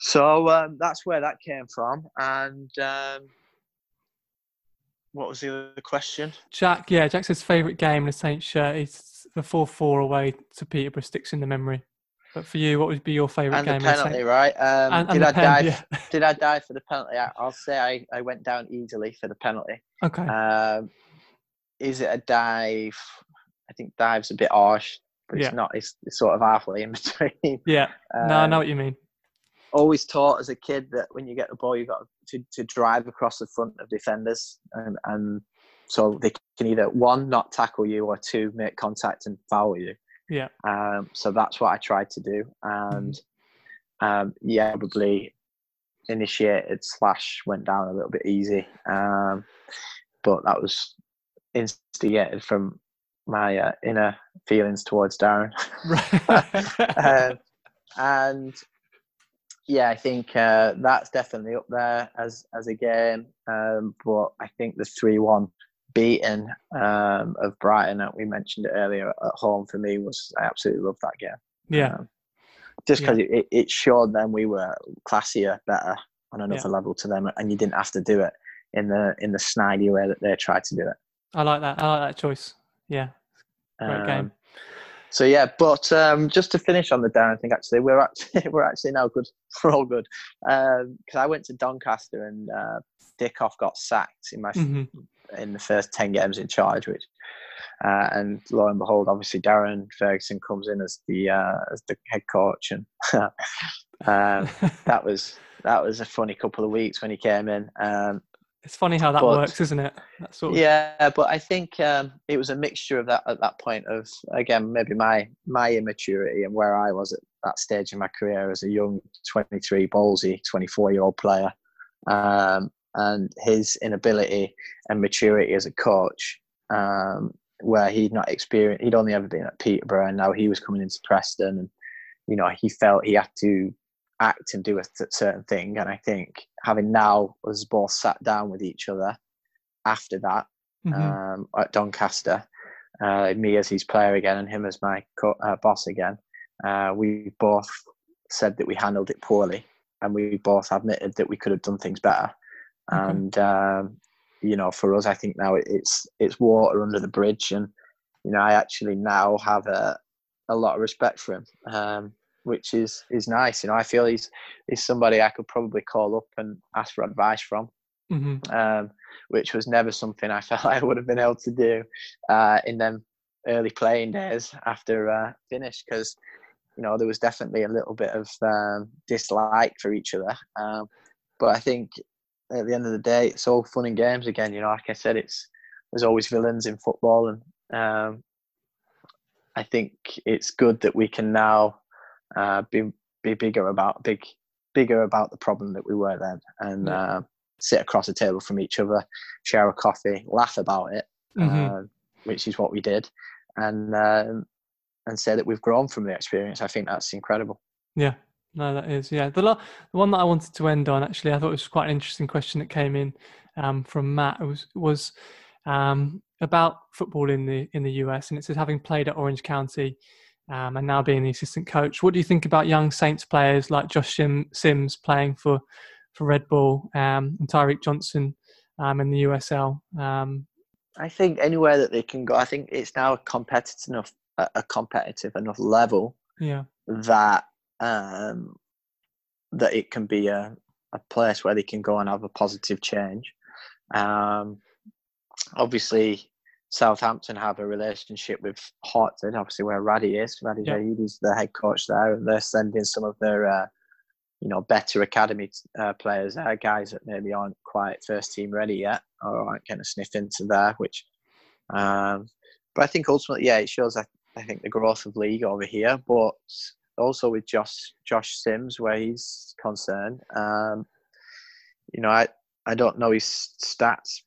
So um, that's where that came from, and um, what was the other question? Jack, yeah, Jack says favourite game in the Saints shirt is the 4 4 away to Peterborough sticks in the memory. But for you, what would be your favourite game? in the penalty, right? Um, And, and did I pen, die? yeah. [LAUGHS] Did I die for the penalty? I- I'll say I, I went down easily for the penalty. Okay. Um, is it a dive? I think dive's a bit harsh, but Yeah. it's not. It's, it's sort of halfway in [LAUGHS] between. yeah. No, I Um, know what you mean. Always taught as a kid that when you get the ball, you've got to, to drive across the front of defenders, and, and so they can either one not tackle you or two make contact and foul you. Yeah. Um, so that's what I tried to do, and um, yeah, probably initiated slash went down a little bit easy, um, but that was instigated from my uh, inner feelings towards Darren. Right. [LAUGHS] um, and yeah, I think uh, that's definitely up there as as a game. Um, but I think the three one beating um, of Brighton that we mentioned it earlier at home for me was I absolutely loved that game. yeah. Um, just because it, it, it showed them we were classier, better on another level to them, and you didn't have to do it in the in the snidey way that they tried to do it. I like that. I like that choice. Yeah. Great game. Um, So yeah, but um, just to finish on the Darren thing, actually, we're actually [LAUGHS] we're actually now good. [LAUGHS] We're all good because I went to Doncaster and uh, Dickov got sacked in my hmm in the first ten games in charge, which uh, and lo and behold, obviously Darren Ferguson comes in as the uh, as the head coach, and [LAUGHS] um, that was that was a funny couple of weeks when he came in. Um, it's funny how that but- works, isn't it? That sort of, yeah, but I think um, it was a mixture of that at that point of again maybe my my immaturity and where I was at that stage in my career as a young 23 ballsy 24 year old player, um, and his inability and maturity as a coach, um, where he'd not experienced, he'd only ever been at Peterborough, and now he was coming into Preston, and you know he felt he had to act and do a certain thing, and I think having now us both sat down with each other after that Mhm. um, at Doncaster. Uh, me as his player again, and him as my co- uh, boss again. Uh, we both said that we handled it poorly, and we both admitted that we could have done things better. Okay. And um, you know, for us, I think now it's it's water under the bridge, and you know, I actually now have a a lot of respect for him, um, which is is nice. You know, I feel he's he's somebody I could probably call up and ask for advice from. mm-hmm. um, which was never something I [LAUGHS] felt I would have been able to do uh, in them early playing days after uh, finish because you know there was definitely a little bit of um, dislike for each other. Um, but I think at the end of the day, it's all fun and games again. You know, like I said, it's there's always villains in football, and um, I think it's good that we can now uh, be be bigger about big bigger about the problem that we were then, and yeah. uh, sit across a table from each other, share a coffee, laugh about it, mm-hmm. uh, which is what we did, and um, and say that we've grown from the experience. I think that's incredible. Yeah, no, that is yeah. The, the one that I wanted to end on actually, I thought it was quite an interesting question that came in um, from Matt. It was was um, about football in the in the US, and it says having played at Orange County um, and now being the assistant coach. What do you think about young Saints players like Josh Sim, Sims playing for for Red Bull um, and Tyreke Johnson um, in the USL? Um, I think anywhere that they can go. I think it's now a competitive enough a competitive enough level. Yeah. That um, that it can be a, a place where they can go and have a positive change. Um, obviously, Southampton have a relationship with Hartford, obviously where Radhi is. Radhi yeah. is the head coach there, and they're sending some of their, uh, you know, better academy uh, players there, guys that maybe aren't quite first team ready yet, or aren't getting a sniff into there. Which, um, but I think ultimately, yeah, it shows. I, I think the growth of league over here, but also with Josh Josh Sims where he's concerned. Um, you know, I I don't know his stats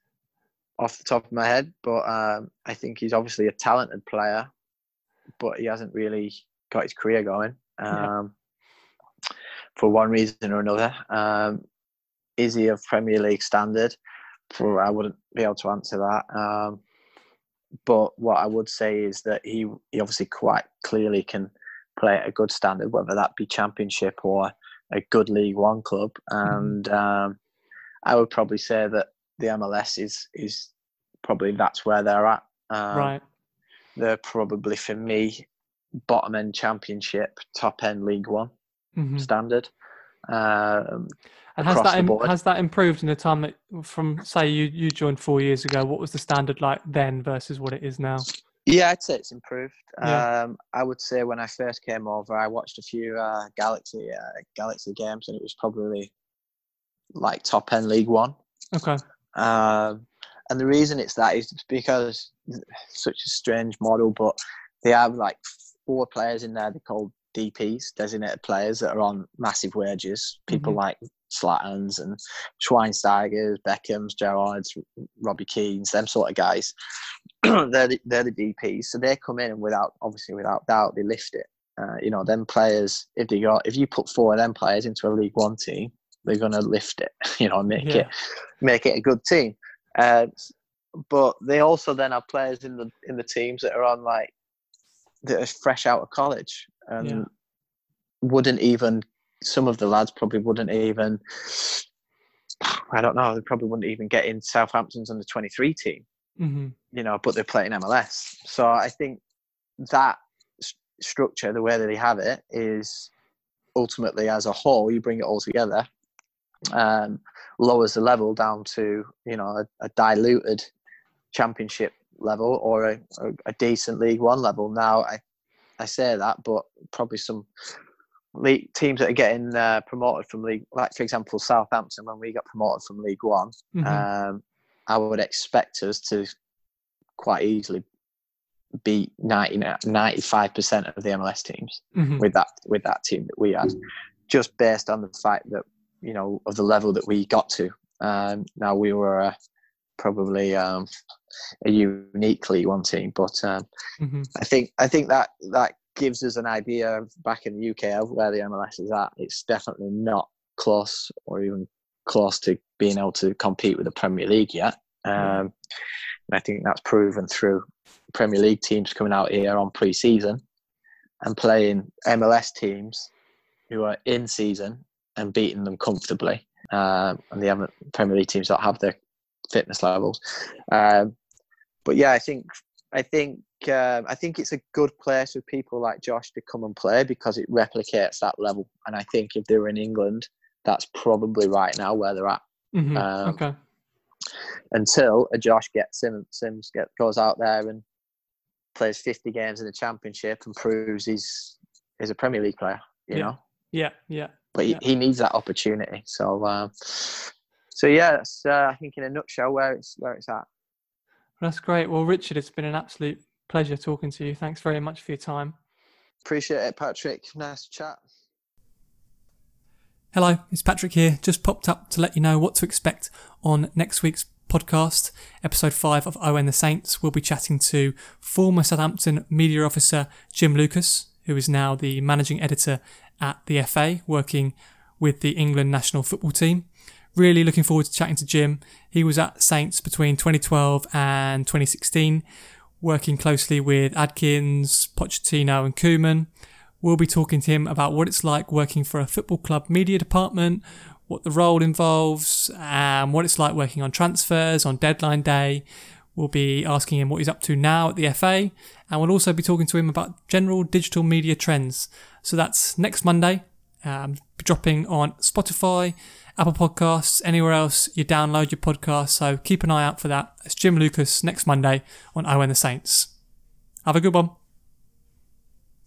off the top of my head, but um, I think he's obviously a talented player, but he hasn't really got his career going um, yeah. for one reason or another. Um, is he of Premier League standard? For I wouldn't be able to answer that. Um, but what I would say is that he, he obviously quite clearly can play at a good standard, whether that be Championship or a good League One club. Mm-hmm. And um, I would probably say that the MLS is is probably that's where they're at. Um, right. They're probably for me bottom end Championship, top end League One mm-hmm. standard. Um, and has that Im- has that improved in the time that from say you you joined four years ago? What was the standard like then versus what it is now? Yeah, I'd say it's improved. Yeah. Um, I would say when I first came over, I watched a few uh, Galaxy uh, Galaxy games, and it was probably like top end League One. Okay. Um, and the reason it's that is because such a strange model, but they have like four players in there. They call DPS, designated players that are on massive wages. People mm-hmm. like Zlatans and Schweinsteigers, Beckhams, Gerrards, Robbie Keanes, them sort of guys. [CLEARS THROAT] they're the, they're the DPs, so they come in and without obviously without doubt they lift it. Uh, you know, them players if they got if you put four of them players into a League One team, they're gonna lift it. [LAUGHS] You know, make yeah. it make it a good team. Uh, but they also then have players in the in the teams that are on like that are fresh out of college and yeah. wouldn't even some of the lads probably wouldn't even I don't know, they probably wouldn't even get in Southampton's under 23 team, mm-hmm. you know, but they're playing MLS. So I think that st- structure, the way that they have it, is ultimately as a whole, you bring it all together, um, lowers the level down to, you know, a, a diluted championship level or a, a, a, decent League One level. Now, I, I say that, but probably some league teams that are getting uh, promoted from league, like for example Southampton, when we got promoted from League One, mm-hmm. um, I would expect us to quite easily beat 95 percent of the MLS teams mm-hmm. with that with that team that we had, just based on the fact that you know of the level that we got to. Um, now we were uh, probably um, a unique League One team, but um, mm-hmm. I think I think that that gives us an idea of back in the UK of where the MLS is at. It's definitely not close or even close to being able to compete with the Premier League yet. Um, and I think that's proven through Premier League teams coming out here on pre-season and playing MLS teams who are in season and beating them comfortably. Um, and the other Premier League teams don't have the fitness levels. Um, but yeah, I think I think um, I think it's a good place for people like Josh to come and play because it replicates that level. And I think if they were in England, that's probably right now where they're at. Mm-hmm. Um, okay. until a Josh gets Sims, Sims get, goes out there and plays 50 games in the championship and proves he's he's a Premier League player. You Yeah. know, Yeah, yeah. But he, Yeah. he needs that opportunity. So, um, so yeah, that's uh, I think in a nutshell where it's where it's at. That's great. Well, Richard, it's been an absolute pleasure talking to you. Thanks very much for your time. Appreciate it, Patrick. Nice chat. Hello, it's Patrick here. Just popped up to let you know what to expect on next week's podcast, episode 5 of Owen the Saints. We'll be chatting to former Southampton media officer Jim Lucas, who is now the managing editor at the FA, working with the England national football team. Really looking forward to chatting to Jim. He was at Saints between 2012 and 2016, working closely with Adkins, Pochettino, and Koeman. We'll be talking to him about what it's like working for a football club media department, what the role involves, and what it's like working on transfers on deadline day. We'll be asking him what he's up to now at the FA, and we'll also be talking to him about general digital media trends. So that's next Monday, um, dropping on Spotify, Apple Podcasts, anywhere else you download your podcast. So keep an eye out for that. It's Jim Lucas next Monday on Owen the Saints. Have a good one.